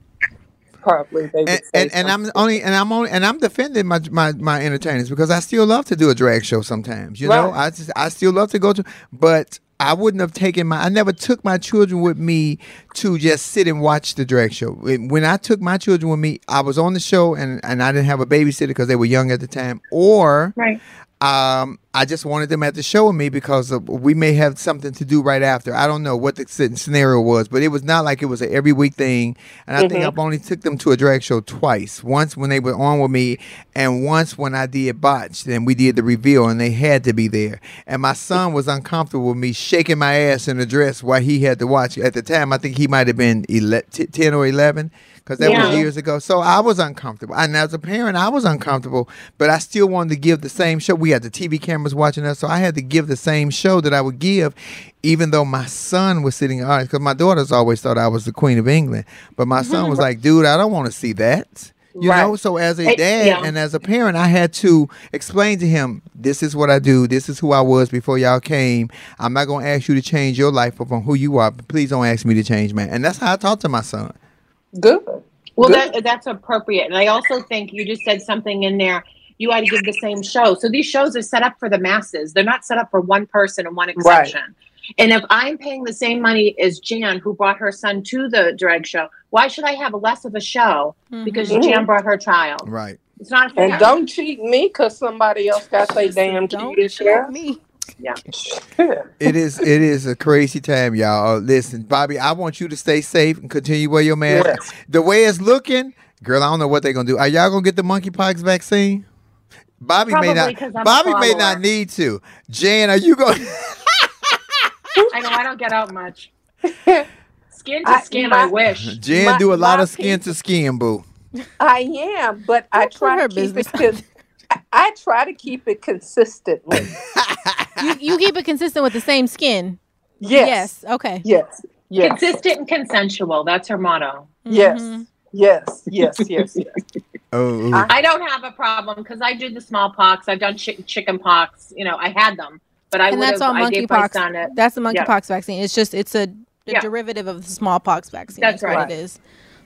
Probably And, and, and I'm only and I'm only and I'm defending my, my my entertainers because I still love to do a drag show sometimes. You know, I just I still love to go to, but I wouldn't have taken my I never took my children with me to just sit and watch the drag show. When I took my children with me, I was on the show and and I didn't have a babysitter because they were young at the time, or right. um, I just wanted them at the show with me because of, we may have something to do right after. I don't know what the scenario was, but it was not like it was an every week thing. And I think Mhm. I've only took them to a drag show twice. Once when they were on with me, and once when I did botched and we did the reveal, and they had to be there. And my son was uncomfortable with me shaking my ass in the dress while he had to watch. At the time, I think he might have been ele- t- ten or eleven. Because that was years ago. So I was uncomfortable. And as a parent, I was uncomfortable, but I still wanted to give the same show. We had the TV cameras watching us, so I had to give the same show that I would give, even though my son was sitting in the audience. Because my daughters always thought I was the Queen of England, but my son was mm-hmm. like, "Dude, I don't want to see that." You Right. know, so as a dad yeah. and as a parent, I had to explain to him, "This is what I do. This is who I was before y'all came. I'm not gonna ask you to change your life from who you are. But please don't ask me to change, man." And that's how I talk to my son. Good. Well, Good. that, that's appropriate. And I also think you just said something in there. You ought to give the same show. So these shows are set up for the masses. They're not set up for one person and one exception. And if I'm paying the same money as Jan, who brought her son to the drag show, why should I have less of a show because Mhm. Jan brought her child? Right. It's not fair. And don't cheat me because somebody else got their damn key this year. me. Yeah. It is it is a crazy time, y'all. Uh, listen, Bobby, I want you to stay safe and continue wear your mask. Yes. The way it's looking, girl, I don't know what they're gonna do. Are y'all gonna get the monkeypox vaccine? Bobby may not. I'm Bobby may not need to. Jan, are you going? I know I don't get out much. Skin to I- skin, I my- wish. Jan My- do a lot of skin to skin, boo. I am, but I try her to keep business it. Con- I- I try to keep it consistently. You you keep it consistent with the same skin. Yes. Yes. Okay. Yes. Yes. Consistent and consensual. That's her motto. Yes. Mhm. Yes. Yes. Yes. Yes. Oh, I don't have a problem because I do the smallpox. I've done chick- chicken pox. You know, I had them, but I and that's all I gave monkeypox. son it. That's the Yeah. monkeypox vaccine. It's just it's a, a Yeah. derivative of the smallpox vaccine. That's That's, what it is.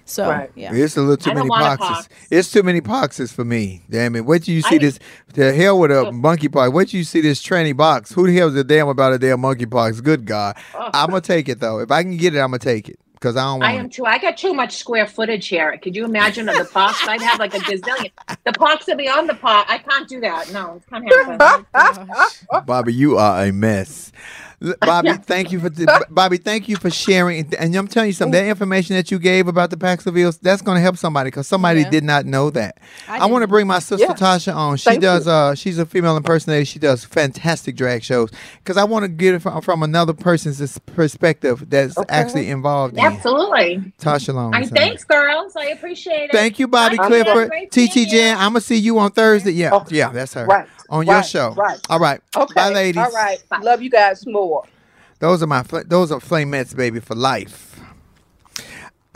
So Right. yeah. It's a little too I many poxes. pox. It's too many poxes for me. Damn it. Wait till you see I- this. The hell with a oh. monkeypox. Wait till you see this tranny box. Who the hell is a damn about a damn monkeypox? Good God. Oh. Ugh. I'm going to take it, though. If I can get it, I'm going to take it. Because I don't I want am it. too. I got too much square footage here. Could you imagine of the pox? I'd have like a gazillion. The pox would be on the pot. I can't do that. No, it can't happen. Bobby, you are a mess. Bobby, thank you for Bobby. Thank you for sharing. And I'm telling you something. That information that you gave about the Paxlovids, that's going to help somebody because somebody Yeah. did not know that. I I, want to bring my sister Yeah. Tasha on. She Thank does. Uh, she's a female impersonator. She does fantastic drag shows because I want to get it from, from another person's perspective that's Okay. actually involved in Absolutely. Tasha Long. I thanks, girls. I appreciate it. Thank you, Bobby Clifford. TT. Jan, I'm gonna see you on Thursday. Yeah, Oh, yeah, that's her. right, On your show. right. All right. Okay. Bye, ladies. All right. Love you guys more. Those are my fl- those are flamettes, baby, for life.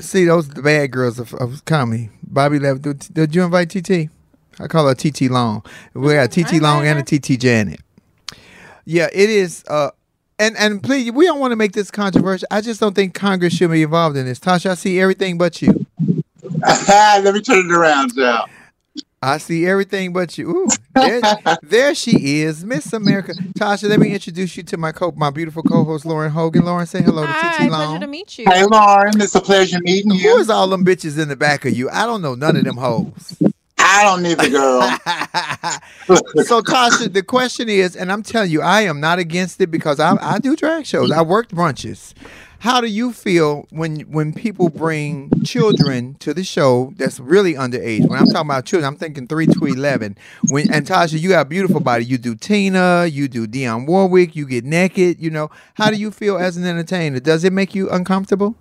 See, those are the bad girls of, of comedy. Bobby left. Did, did you invite TT? I call her TT Long. We got TT Long and a TT Janet. Yeah, it is. Uh, and and please, we don't want to make this controversial. I just don't think Congress should be involved in this. Tasha, I see everything but you. Let me turn it around, Joe. I see everything but you. Ooh, there, there she is, Miss America. Tasha, let me introduce you to my co- my beautiful co-host Lauren Hogan. Lauren, say hello to Hi, TT pleasure to meet you. Hey, Lauren, it's a pleasure meeting Who you. is all them bitches in the back of you? I don't know none of them hoes. I don't need the girl. so Tasha, the question is, and I'm telling you, I am not against it because I, I do drag shows. I worked brunches. How do you feel when when people bring children to the show that's really underage? When I'm talking about children, I'm thinking three to eleven. When and Tasha, you got a beautiful body. You do Tina, you do Dionne Warwick, you get naked. You know, how do you feel as an entertainer? Does it make you uncomfortable?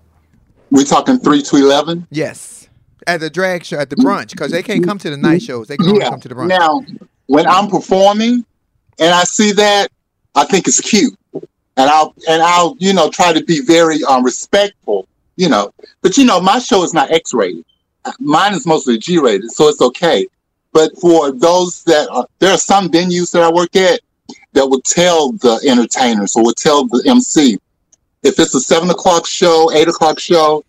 We're talking 3 to 11? Yes. At the drag show, at the brunch, because they can't come to the night shows. They can only Yeah. come to the brunch. Now, when I'm performing and I see that, I think it's cute. And I'll and I'll, you know, try to be very um respectful, you know. But you know, my show is not X rated. Mine is mostly G rated, so it's okay. But for those that are, there are some venues that I work at that will tell the entertainers or will tell the MC if it's a seven o'clock show, eight o'clock show,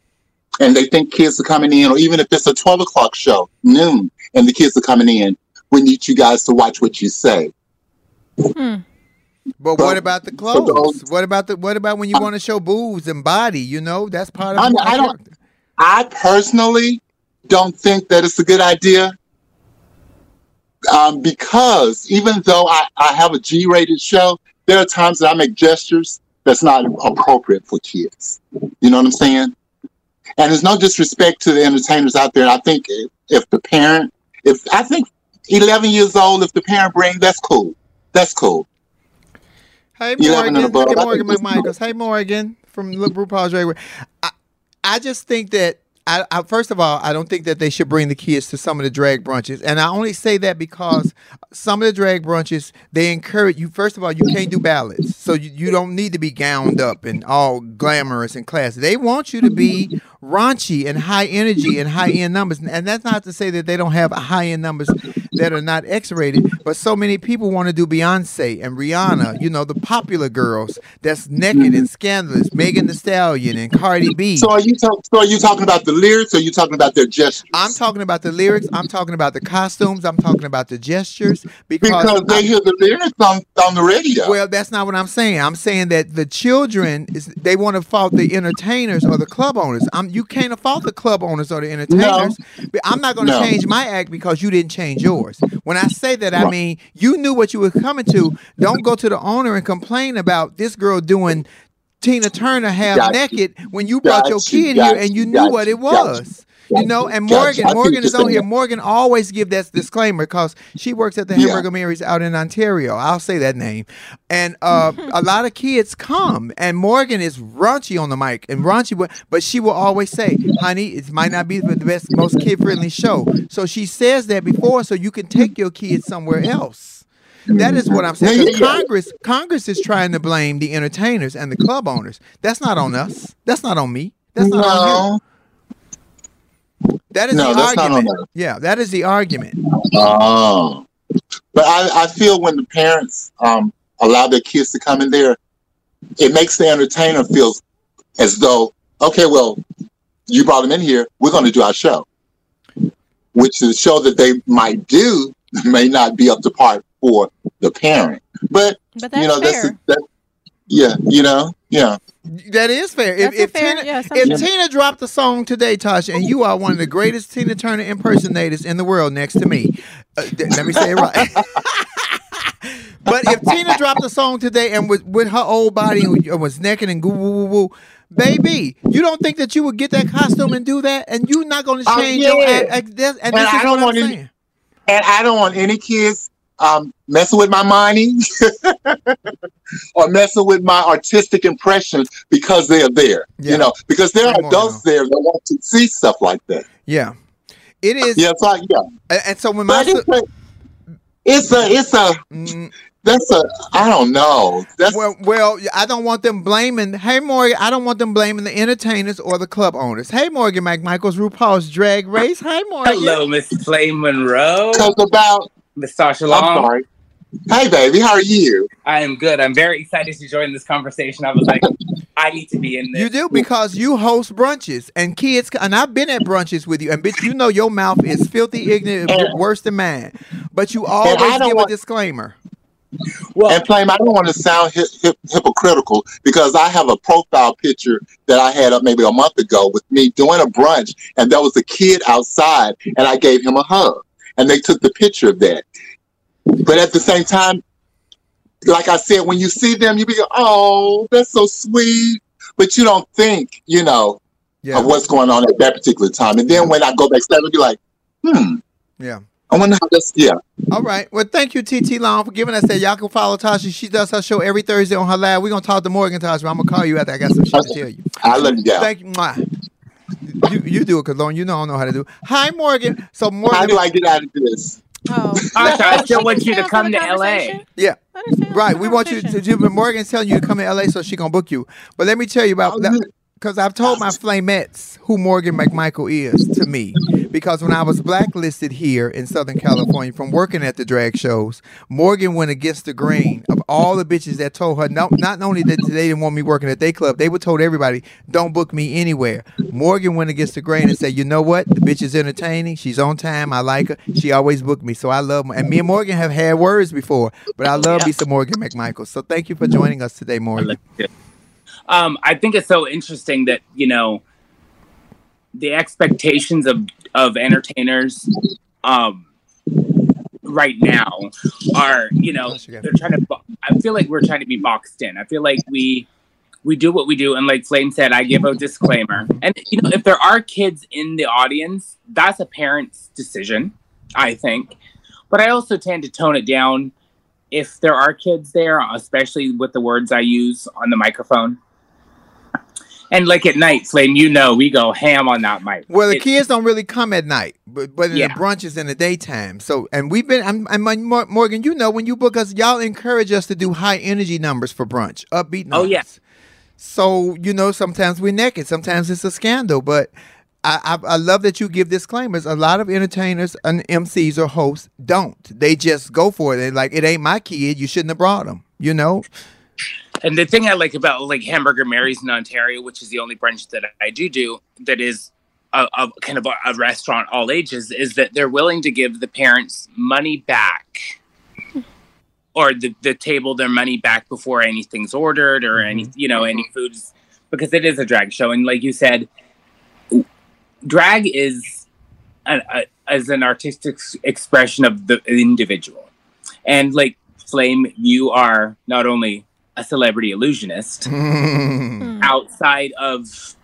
and they think kids are coming in, or even if it's a 12 o'clock show, noon, and the kids are coming in, we need you guys to watch what you say. But what about the clothes? What about the what about when you want to show boobs and body? You know, that's part of. I'm- I don't- I personally don't think that it's a good idea um, because even though I, I have a G rated show, there are times that I make gestures that's not appropriate for kids. You know what I'm saying? And there's no disrespect to the entertainers out there. I think if, if the parent, if I think 11 years old, if the parent brings, that's cool. That's cool. Hey Morgan, look at Morgan McMichaels. Hey Morgan from RuPaul's Drag Race. I, I just think that I, I, first of all, I don't think that they should bring the kids to some of the drag brunches, and I only say that because some of the drag brunches they encourage you. First of all, you can't do ballads, so you, you don't need to be gowned up and all glamorous and classy. They want you to be raunchy and high energy and high end numbers, and that's not to say that they don't have high end numbers that are not X rated, but so many people want to do Beyonce and Rihanna, you know, the popular girls that's naked and scandalous, Megan Thee Stallion and Cardi B. So are you talk, so are you talking about the lyrics or are you talking about their gestures? I'm talking about the lyrics. I'm talking about the costumes. I'm talking about the gestures because, because they hear the lyrics on, on the radio. Well, that's not what I'm saying. I'm saying that the children is they want to fault the entertainers or the club owners. I'm you can't fault the club owners or the entertainers. But I'm not going to No. change my act because you didn't change yours. When I say that, I mean you knew what you were coming to. Don't go to the owner and complain about this girl doing Tina Turner half naked when you brought your kid here and you, knew what it was. You know, and Morgan, Morgan is on here. Morgan always give that disclaimer because she works at the Yeah. Hamburger Mary's out in Ontario. I'll say that name. And uh, a lot of kids come, and Morgan is raunchy on the mic and raunchy, but- but she will always say, "Honey, it might not be the best, most kid friendly show." So she says that before, so you can take your kids somewhere else. That is what I'm saying. Congress, Congress is trying to blame the entertainers and the club owners. That's not on us. That's not on me. That's not on you. That is No, the that's not on argument. us. Yeah, that is the argument. Oh. But I, I feel when the parents um, allow their kids to come in there, it makes the entertainer feel as though, okay, well, you brought them in here, we're going to do our show. Which is a show that they might do may not be up to par for the parent. But, But you that's know, that's, fair. That, yeah, you know, yeah. That is fair. If, That's a if, fair- Tina, yeah, if Tina dropped a song today, Tasha, and you are one of the greatest Tina Turner impersonators in the world next to me, uh, th- let me say it right. but if Tina dropped a song today and with, with her old body and was- was naked and goo woo woo woo, baby, you don't think that you would get that costume and do that, and you're not going to Oh, change your yeah. act? act- this- and And this I is don't what I'm want any- saying. And I don't want any kids um, messing with my money or messing with my artistic impressions because they're there. Yeah. You know, because there are Come on adults there that want to see stuff like that. Yeah, it is. Yeah, it's like yeah. And, and so when my But it's a, it's a, it's that's a, I don't know. That's well, well, I don't want them blaming. Hey, Morgan, I don't want them blaming the entertainers or the club owners. Hey, Morgan McMichaels RuPaul's Drag Race. Hi, Morgan. Hello, Miss Clay Monroe. Talk about Miss Sasha I'm sorry. Hey, baby, how are you? I am good. I'm very excited to join this conversation. I was like, I need to be in this. You do because you host brunches and kids, and I've been at brunches with you, and bitch, you know your mouth is filthy, ignorant, worse than mine. But you always don't give want- a disclaimer. and Flame, I don't want to sound hip, hip, hypocritical because I have a profile picture that I had up maybe a month ago with me doing a brunch, and there was a kid outside, and I gave him a hug, and they took the picture of that. But at the same time, like I said, when you see them, you be "Oh, that's so sweet," but you don't think, you know, of what's going on at that particular time. And then when I go backstage, I'll be like, "Hmm, Yeah. I wonder how this." Yeah. All right. Well, thank you, TT Long, for giving us that. Y'all can follow Tasha. She does her show every Thursday on her live. We're gonna talk to Morgan Tasha. I'm gonna call you after I got some shit to tell you. I love you, gal. Thank you. Mwah. You, you do it, Cologne. You know I don't know how to do. Hi, Morgan. So Morgan, How do I get out of this? Oh. Tasha, I still want you to come to LA. Yeah. Right. We want you to do, but Morgan's telling you to come to LA so she gonna book you. But let me tell you about that. Because I've told my flamettes who Morgan McMichael is to me. Because when I was blacklisted here in Southern California from working at the drag shows, Morgan went against the grain of all the bitches that told her no, not only that they didn't want me working at their club, they would told everybody, don't book me anywhere. Morgan went against the grain and said, you know what? The bitch is entertaining. She's on time. I like her. She always booked me. So I love her. And me and Morgan have had words before, but I love me some Morgan McMichael. So thank you for joining us today, Morgan. Um, I think it's so interesting that you know the expectations of of entertainers um, right now are you know they're trying to. bo- I feel like we're trying to be boxed in. I feel like we we do what we do, and like Flame said, I give a disclaimer. And you know, if there are kids in the audience, that's a parent's decision, I think. But I also tend to tone it down if there are kids there, especially with the words I use on the microphone. And like at night, Flame, you know, we go ham on that mic. Well, the It- kids don't really come at night, but but in Yeah. the brunches in the daytime. So, and we've been, I'm, I'm Morgan. You know, when you book us, y'all encourage us to do high energy numbers for brunch, upbeat numbers. Oh, yeah. So you know, sometimes we're naked, sometimes it's a scandal, but. I, I, I love that you give disclaimers. A lot of entertainers and MCs or hosts don't. They just go for it. They're like, it ain't my kid. You shouldn't have brought him. You know? And the thing I like about like Hamburger Mary's in Ontario, which is the only brunch that I do do that is a, a kind of a, a restaurant all ages, is that they're willing to give the parents money back or the, the table their money back before anything's ordered or any mm-hmm. you know any mm-hmm. foods because it is a drag show. And like you said drag is an, a, as an artistic expression of the individual. And like flame you are not only a celebrity illusionist outside of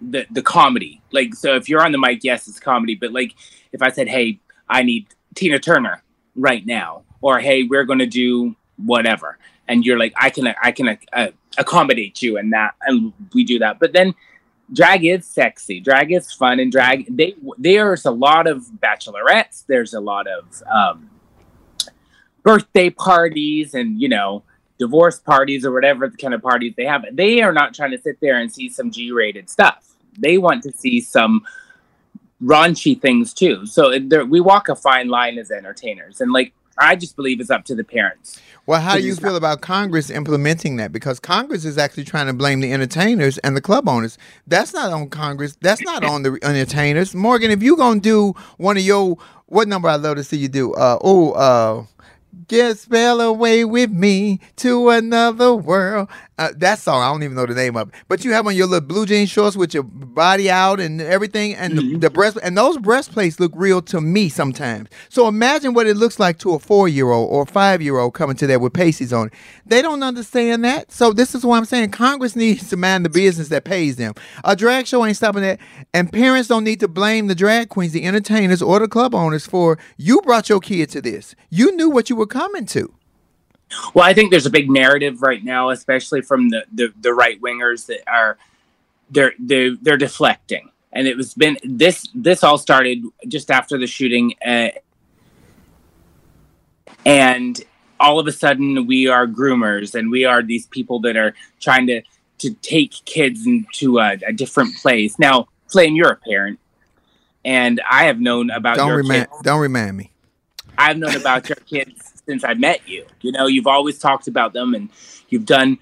the the comedy. Like so if you're on the mic yes it's comedy but like if i said hey i need tina turner right now or hey we're going to do whatever and you're like i can i can uh, accommodate you and that and we do that. But then drag is sexy drag is fun and drag they there's a lot of bachelorettes there's a lot of um birthday parties and you know divorce parties or whatever the kind of parties they have they are not trying to sit there and see some g-rated stuff they want to see some raunchy things too so we walk a fine line as entertainers and like i just believe it's up to the parents Well, how do you feel about Congress implementing that? Because Congress is actually trying to blame the entertainers and the club owners. That's not on Congress. That's not on the entertainers. Morgan, if you're gonna do one of your what number I love to see you do? Uh oh, uh Get spell away with me to another world. Uh, that song, I don't even know the name of it. But you have on your little blue jean shorts with your body out and everything, and the, the breast and those breastplates look real to me sometimes. So imagine what it looks like to a four year old or five year old coming to there with pasties on it. They don't understand that. So this is why I'm saying. Congress needs to mind the business that pays them. A drag show ain't stopping that, and parents don't need to blame the drag queens, the entertainers, or the club owners for you brought your kid to this. You knew what you were coming to. Well, I think there's a big narrative right now, especially from the, the, the right wingers that are they're they're they're deflecting, and it was been this this all started just after the shooting, uh, and all of a sudden we are groomers and we are these people that are trying to to take kids into a, a different place. Now, Flame, you're a parent, and I have known about Don't your remind kids. don't remind me. I've known about your kids since I met you. You know, you've always talked about them and you've done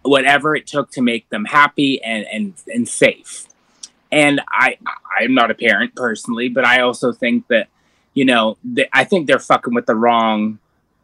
whatever it took to make them happy and and, and safe. And I I'm not a parent personally, but I also think that you know, I think they're fucking with the wrong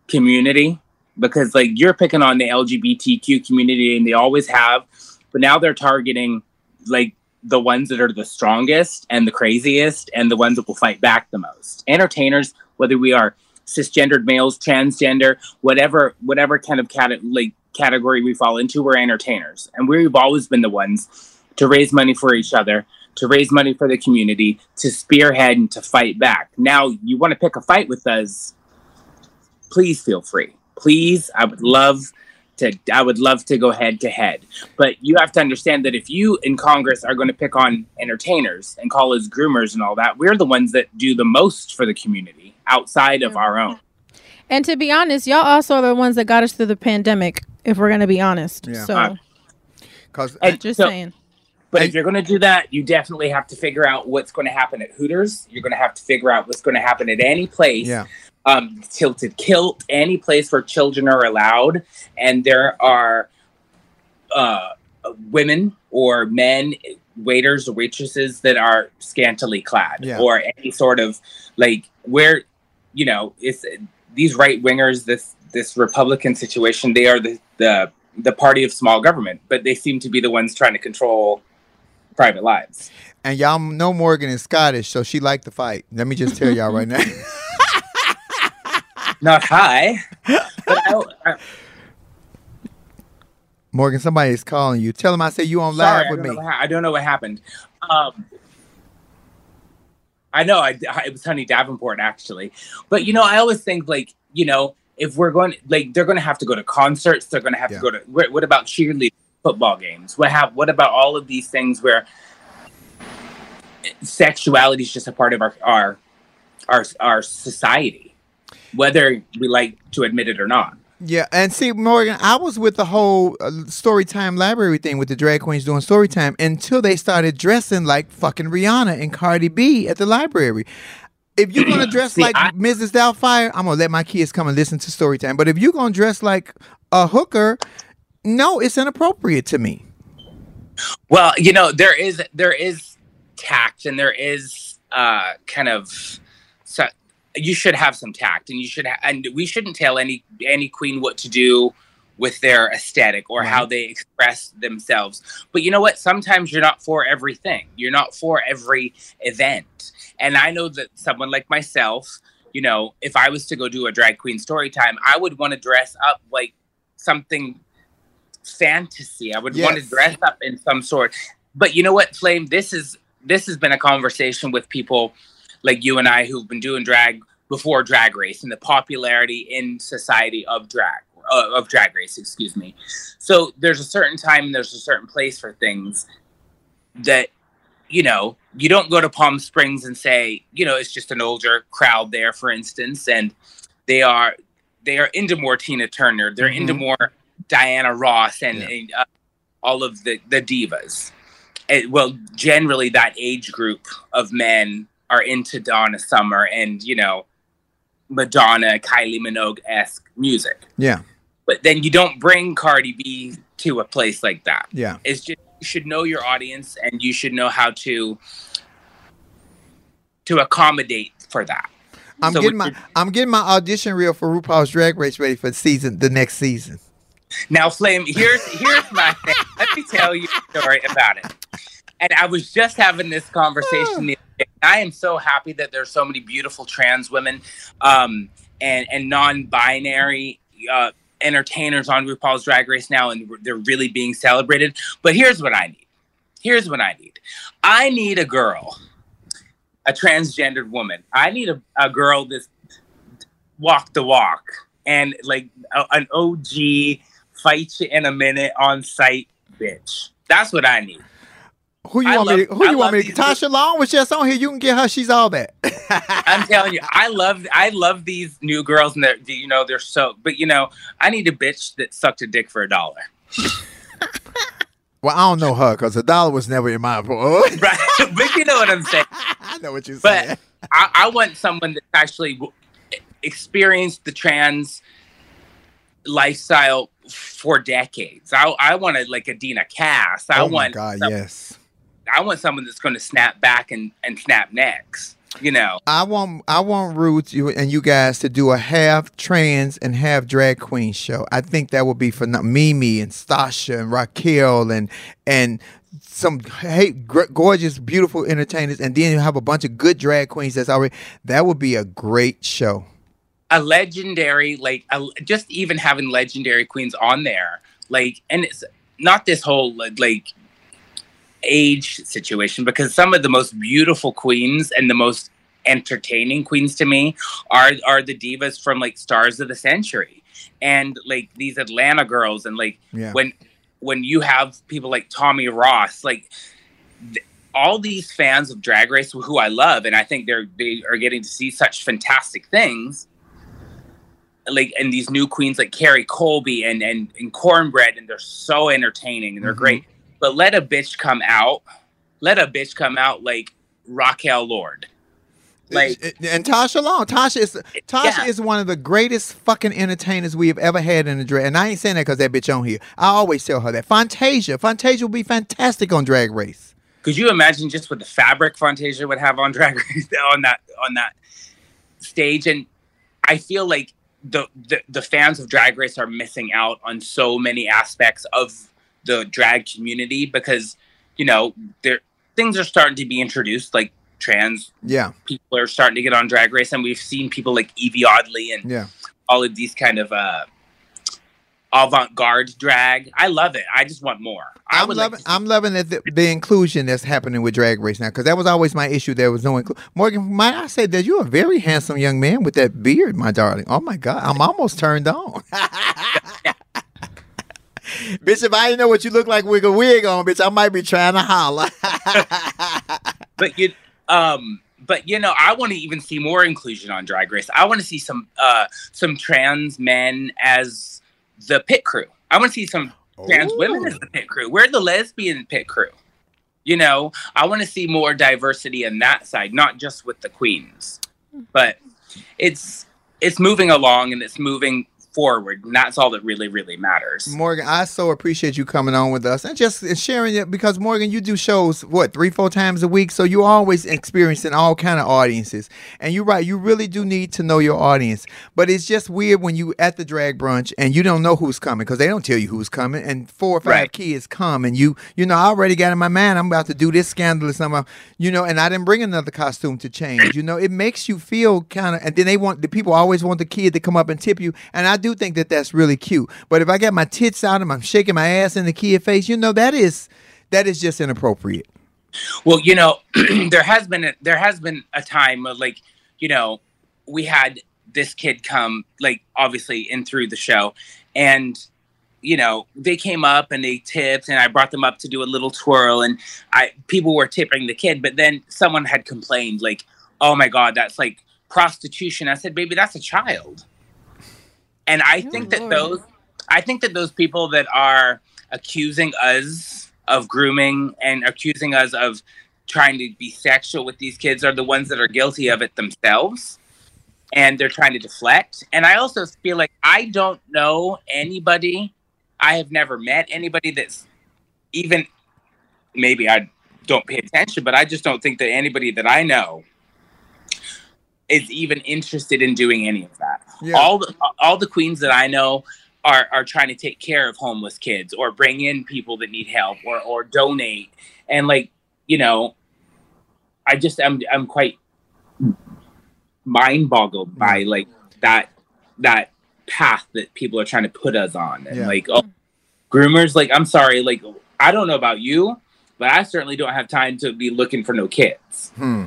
community because like you're picking on the LGBTQ community and they always have, but now they're targeting like the ones that are the strongest and the craziest and the ones that will fight back the most. Entertainers, whether we are cisgendered males, transgender, whatever whatever kind of cat- like category we fall into, we're entertainers. And we've always been the ones to raise money for each other, to raise money for the community, to spearhead and to fight back. Now, you want to pick a fight with us, please feel free. Please, I would love to I would love to go head to head. But you have to understand that if you in Congress are going to pick on entertainers and call us groomers and all that, we're the ones that do the most for the community outside of our own. And to be honest, y'all also are the ones that got us through the pandemic. If we're gonna be honest, Yeah. so Uh, Cause And just so- saying. But if you're going to do that, you definitely have to figure out what's going to happen at Hooters. You're going to have to figure out what's going to happen at any place. Yeah. Um, tilted kilt, any place where children are allowed, and there are uh, women or men, waiters or waitresses that are scantily clad, Yeah. or any sort of like where you know it's these right wingers, this this Republican situation. They are the the the party of small government, but they seem to be the ones trying to control private lives. And y'all know Morgan is Scottish, so she liked the fight. Let me just tell y'all right now. Not high, but I, I, Morgan, somebody is calling you. Tell them I say you on live with me. ha- I don't know what happened. Um, I know I, I- it was Honey Davenport actually, but you know I always think like you know if we're going like they're going to have to go to concerts, they're going to have Yeah. to go to what, what about cheerleading, football games? What have what about all of these things where sexuality is just a part of our our our, our society, whether we like to admit it or not. Yeah, and see, Morgan, I was with the whole uh, Storytime library thing with the drag queens doing Storytime until they started dressing like fucking Rihanna and Cardi B at the library. If you're gonna dress See, like I- Mrs. Doubtfire, I'm gonna let my kids come and listen to Storytime. But if you're gonna dress like a hooker, no, it's inappropriate to me. Well, you know, there is there is tact and there is uh kind of you should have some tact and you should ha- and we shouldn't tell any any queen what to do with their aesthetic or how they express themselves. But you know what? Sometimes you're not for everything. You're not for every event. And I know that someone like myself, you know, if I was to go do a drag queen story time, I would want to dress up like something fantasy. I would want to dress up in some sort. But you know what, Flame? This is this has been a conversation with people like you and I who've been doing drag before Drag Race and the popularity in society of drag uh, of Drag Race. Excuse me. So there's a certain time and there's a certain place for things that you know you don't go to Palm Springs and say you know it's just an older crowd there, for instance, and they are they are into more Tina Turner. They're into Mhm. more Diana Ross and, and, uh, all of the the divas. And, well, generally that age group of men are into Donna Summer and you know Madonna, Kylie Minogue esque music. Yeah, But then you don't bring Cardi B to a place like that. yeah. It's just you should know your audience and you should know how to to accommodate for that. I'm So getting my I'm getting my audition reel for RuPaul's Drag Race ready for the season the next season. Now, Flame, here's here's my thing. Let me tell you a story about it. And I was just having this conversation. the other day. I am so happy that there's so many beautiful trans women um, and and non-binary uh, entertainers on RuPaul's Drag Race now, and they're really being celebrated. But here's what I need. Here's what I need. I need a girl, a transgendered woman. I need a, a girl that's walk the walk and like a, an OG fight you in a minute on site bitch. That's what I need. Who you I want me? To, who I you want me? To, Tasha Long was just on here. You can get her. She's all that. I'm telling you, I love I love these new girls and they're you know they're so but you know I need a bitch that sucked a dick for a dollar. Well, I don't know her because a dollar was never in my. right, but you know what I'm saying. I know what you're saying. But I, I want someone that actually experienced the trans lifestyle for decades. I I want like a Dina Cass. I oh my want God, some- yes. I want someone that's going to snap back and and snap necks. You know. I want I want Roots you and you guys to do a half trans and half drag queen show. I think that would be for Mimi and Stasha and Raquel and and some hey gr- gorgeous beautiful entertainers and then you have a bunch of good drag queens that's already that would be a great show. a legendary like a, just even having legendary queens on there like and it's not this whole like age situation because some of the most beautiful queens and the most entertaining queens to me are are the divas from like stars of the century and like these atlanta girls and like Yeah. when when you have people like tommie ross like th- all these fans of drag race who i love and i think they're they are getting to see such fantastic things like and these new queens like Kerri Colby and and and Cornbread and they're so entertaining and they're Mhm. great. But let a bitch come out, let a bitch come out like Raquel Lord. Like and Tasha Long. Tasha is Tasha Yeah. is one of the greatest fucking entertainers we have ever had in the drag. And I ain't saying that because that bitch on here. I always tell her that. Fantasia. Fantasia would be fantastic on Drag Race. could you imagine just what the fabric Fantasia would have on drag race on that on that stage? And I feel like the, the the fans of drag race are missing out on so many aspects of the drag community because you know there things are starting to be introduced like trans Yeah. people are starting to get on drag race and we've seen people like evie oddly and Yeah. all of these kind of uh avant-garde drag i love it i just want more i I'm loving, like I'm loving the, the, the inclusion that's happening with Drag Race now because that was always my issue. There was no inclusion. Morgan, might I say that you're a very handsome young man with that beard, my darling. Oh my God, I'm almost turned on. bitch, if I didn't know what you look like with a wig on, bitch, I might be trying to holler. but you um but you know i want to even see more inclusion on drag race. I want to see some uh some trans men as the pit crew. I want to see some trans women as the pit crew. We're the lesbian pit crew you know? I want to see more diversity in that side not just with the queens. But it's it's moving along and it's moving forward and that's all that really really matters Morgan, I so appreciate you coming on with us and just sharing it because Morgan, you do shows what three, four times a week, so you're always experiencing all kind of audiences. And you're right, you really do need to know your audience. But it's just weird when you at the drag brunch and you don't know who's coming because they don't tell you who's coming, and four or five Right. kids come, and you, you know, I already got in my mind I'm about to do this scandalous something, you know, and I didn't bring another costume to change. You know, it makes you feel kind of, and then they want the people always want the kid to come up and tip you, and I do think that that's really cute. But if I got my tits out and I'm shaking my ass in the kid face, you know, that is that is just inappropriate. Well, you know, there has been a, there has been a time of like, you know, we had this kid come like obviously in through the show, and you know they came up and they tipped, and I brought them up to do a little twirl, and I people were tipping the kid, but then someone had complained like, oh my god, that's like prostitution. I said, baby, that's a child, and I think that those I think that those people that are accusing us of grooming and accusing us of trying to be sexual with these kids are the ones that are guilty of it themselves. And they're trying to deflect. And i also feel like i don't know anybody i have never met anybody that's even maybe i don't pay attention but i just don't think that anybody that i know is even interested in doing any of that Yeah. all the all the queens that i know are are trying to take care of homeless kids or bring in people that need help or or donate and like you know i just i'm i'm quite mind boggled by like that that path that people are trying to put us on and Yeah. like oh groomers like i'm sorry like i don't know about you but i certainly don't have time to be looking for no kids Hmm.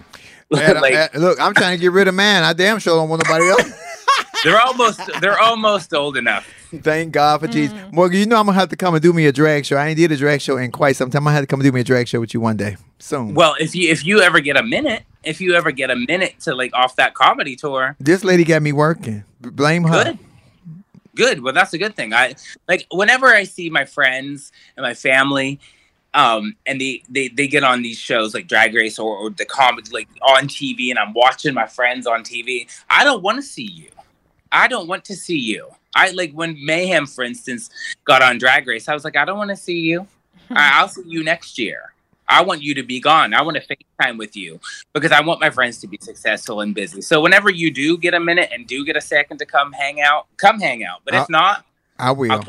And, Like- look, I'm trying to get rid of man. I damn sure don't want nobody else. they're almost they're almost old enough Thank God for Jesus. Mm. Morgan, you know I'm gonna have to come and do me a drag show. I ain't did a drag show in quite some time. I have to come and do me a drag show with you one day soon. Well, if you if you ever get a minute, if you ever get a minute to like off that comedy tour, This lady got me working. B- Blame her. good. Good. Well, that's a good thing. I like whenever I see my friends and my family, um, and they they they get on these shows like Drag Race or, or the comedy like on TV, and I'm watching my friends on TV. I don't want to see you. I don't want to see you. I like when Mayhem, for instance, got on Drag Race. I was like, I don't want to see you. I- I'll see you next year. I want you to be gone. I want to FaceTime with you because I want my friends to be successful and busy. So whenever you do get a minute and do get a second to come hang out, come hang out. But if I'll- not, I will. I'll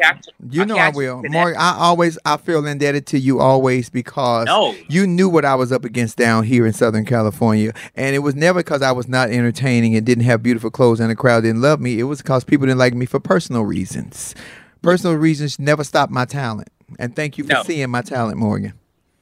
You I'll know I will. Morgan, I always I feel indebted to you always because No. you knew what I was up against down here in Southern California. And it was never because I was not entertaining and didn't have beautiful clothes and the crowd didn't love me. It was because people didn't like me for personal reasons. Personal reasons never stopped my talent. And thank you for No. seeing my talent, Morgan.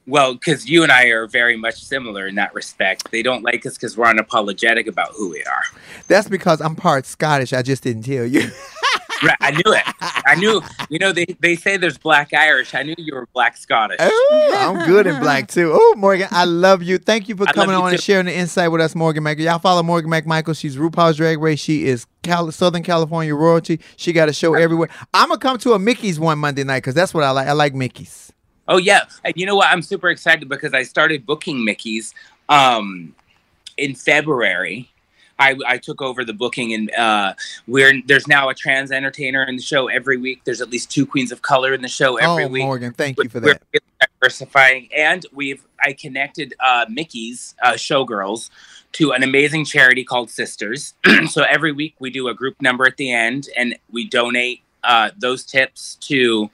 Well, because you and I are very much similar in that respect. They don't like us because we're unapologetic about who we are. That's because I'm part Scottish. I just didn't tell you. Right, I knew it. I knew. You know, they, they say there's black Irish. I knew you were black Scottish. Oh, I'm good in black too. Oh, Morgan, I love you. Thank you for coming you on and too. sharing the insight with us, Morgan Michael. Y'all follow Morgan McMichael. She's RuPaul's Drag Race. She is Cal- Southern California royalty. She got a show everywhere. I'm gonna come to a Mickey's one Monday night because that's what I like. I like Mickey's. Oh yeah, and you know what? I'm super excited because I started booking Mickey's um, in February. I, I took over the booking, and uh, we're there's now a trans entertainer in the show every week. There's at least two queens of color in the show every oh, week. Morgan, thank you for that. We're diversifying, and we've I connected uh, Mickey's uh, Showgirls to an amazing charity called Sisters. so every week we do a group number at the end, and we donate uh, those tips to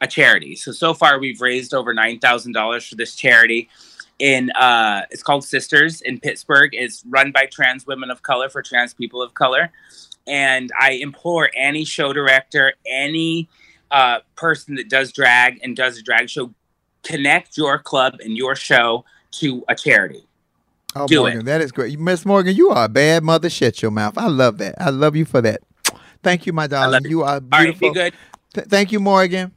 a charity. So so far we've raised over nine thousand dollars for this charity. In uh, it's called Sisters in Pittsburgh. It's run by trans women of color for trans people of color. And I implore any show director, any uh, person that does drag and does a drag show, connect your club and your show to a charity. Oh, Do Morgan, it. that is great. Miss Morgan, you are a bad mother. Shut your mouth. I love that. I love you for that. Thank you, my darling. you. You are All right, beautiful. be good. Th- thank you, Morgan.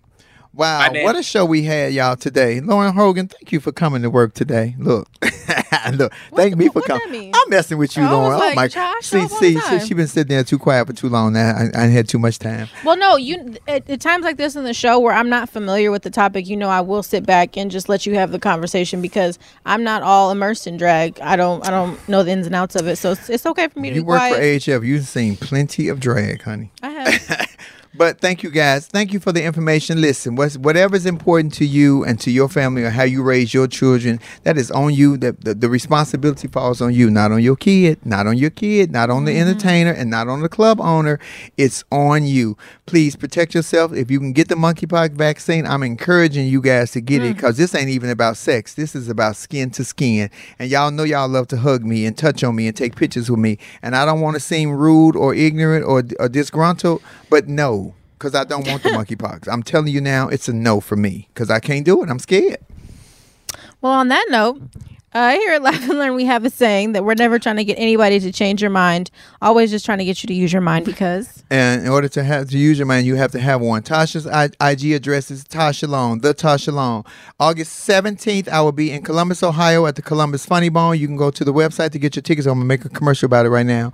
Wow, what a show we had, y'all, today. Lauren Hogan, thank you for coming to work today. Look, look, thank me for coming. I'm messing with you, I was Lauren. Oh like, oh my Josh, see, all see, she, time. she been sitting there too quiet for too long. Now I, I had too much time. Well, no, you at, at times like this in the show where I'm not familiar with the topic, you know, I will sit back and just let you have the conversation because I'm not all immersed in drag. I don't, I don't know the ins and outs of it, so it's, it's okay for me to You be work quiet. for AHF. You've seen plenty of drag, honey. I have. But thank you guys. Thank you for the information. Listen, what's, whatever's important to you and to your family or how you raise your children, that is on you. The, the, the responsibility falls on you, not on your kid, not on your kid, not on the mm-hmm. entertainer, and not on the club owner. It's on you. Please protect yourself. If you can get the monkeypox vaccine, I'm encouraging you guys to get it mm. because this ain't even about sex. This is about skin to skin. And y'all know y'all love to hug me and touch on me and take pictures with me. And I don't want to seem rude or ignorant or, or disgruntled, but no, because I don't want the monkeypox. I'm telling you now, it's a no for me because I can't do it. I'm scared. Well, on that note, uh, here at Laugh and Learn, we have a saying that we're never trying to get anybody to change your mind. Always just trying to get you to use your mind because And in order to have to use your mind, you have to have one. Tasha's I- IG address is Tasha Long, the Tasha Long. August 17th, I will be in Columbus, Ohio at the Columbus Funny Bone. You can go to the website to get your tickets. I'm going to make a commercial about it right now.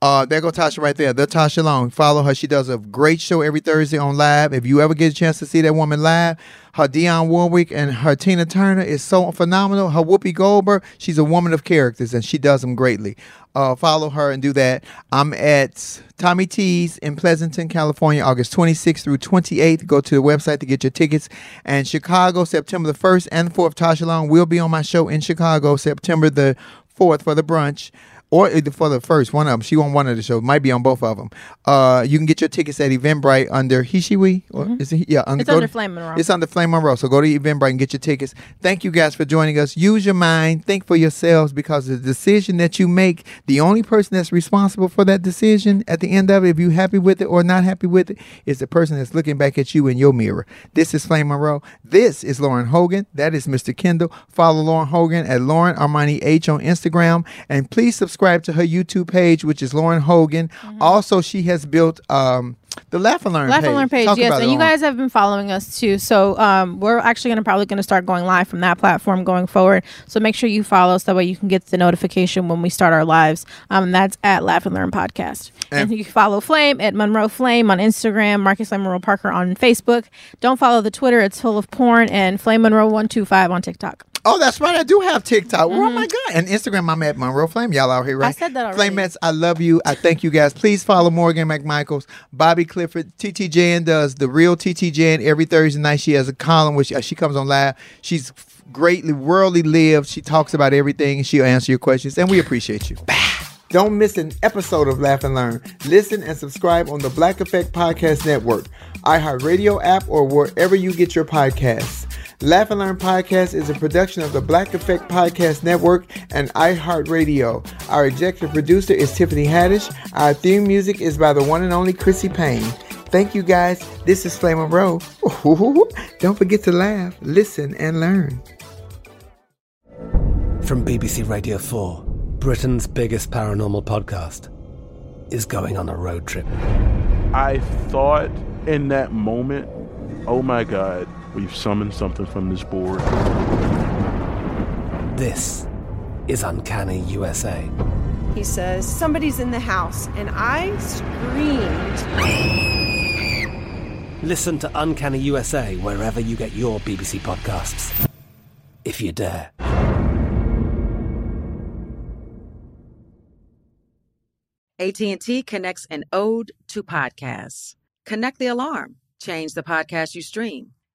Uh, there go Tasha right there, the Tasha Long. Follow her. She does a great show every Thursday on live. If you ever get a chance to see that woman live, her Dionne Warwick and her Tina Turner is so phenomenal. Her Whoopi Goldberg, she's a woman of characters and she does them greatly. Uh, follow her and do that. I'm at Tommy T's in Pleasanton, California, August 26th through 28th. Go to the website to get your tickets. And Chicago, September the 1st and 4th. Tasha Long will be on my show in Chicago, September the 4th for the brunch. Or for the first one of them, she on one of the shows. Might be on both of them. Uh, you can get your tickets at Eventbrite under Hishiwi. Or is it? Yeah, It's under to- Flame Monroe. It's under Flame Monroe. So go to Eventbrite and get your tickets. Thank you guys for joining us. Use your mind. Think for yourselves because the decision that you make, the only person that's responsible for that decision at the end of it, if you're happy with it or not happy with it, is the person that's looking back at you in your mirror. This is Flame Monroe. This is Lauren Hogan. That is Mr. Kendall. Follow Lauren Hogan at Lauren Armani H on Instagram. And please subscribe to her YouTube page, which is Lauren Hogan. Also, she has built um, the Laugh and Learn Mm-hmm. Laugh page. and Learn page, Talk yes. And you guys have been following us too. So um, we're actually gonna probably gonna start going live from that platform going forward. So make sure you follow us that way you can get the notification when we start our lives. Um, that's at Laugh and Learn Podcast. And, And- you can follow Flame at Monroe Flame on Instagram, Marcus Flame Monroe Parker on Facebook. Don't follow the Twitter, it's full of porn, and Flame Monroe one two five on TikTok. Oh, that's right. I do have TikTok. Oh my god! And Instagram, I'm at Monroe Flame. Y'all out here, right? Mm-hmm. I said that already. Flamettes, I love you. I thank you guys. Please follow Morgan McMichaels, Bobby Clifford. TT Jan does the real TT Jan every Thursday night. She has a column which she comes on live. She's greatly worldly lived. She talks about everything and she'll answer your questions. And we appreciate you. Don't miss an episode of Laugh and Learn. Listen and subscribe on the Black Effect Podcast Network, iHeartRadio app, or wherever you get your podcasts. Laugh and Learn Podcast is a production of the Black Effect Podcast Network and iHeartRadio. Our executive producer is Tiffany Haddish. Our theme music is by the one and only Chrissy Payne. Thank you guys. This is Flame Monroe. Don't forget to laugh, listen, and learn. From BBC Radio 4, Britain's biggest paranormal podcast is going on a road trip. I thought in that moment, oh my God, we've summoned something from this board. This is Uncanny USA. He says, Somebody's in the house, and I screamed. Listen to Uncanny USA wherever you get your BBC podcasts. If you dare. AT&T connects an ode to podcasts. Connect the alarm. Change the podcast you stream.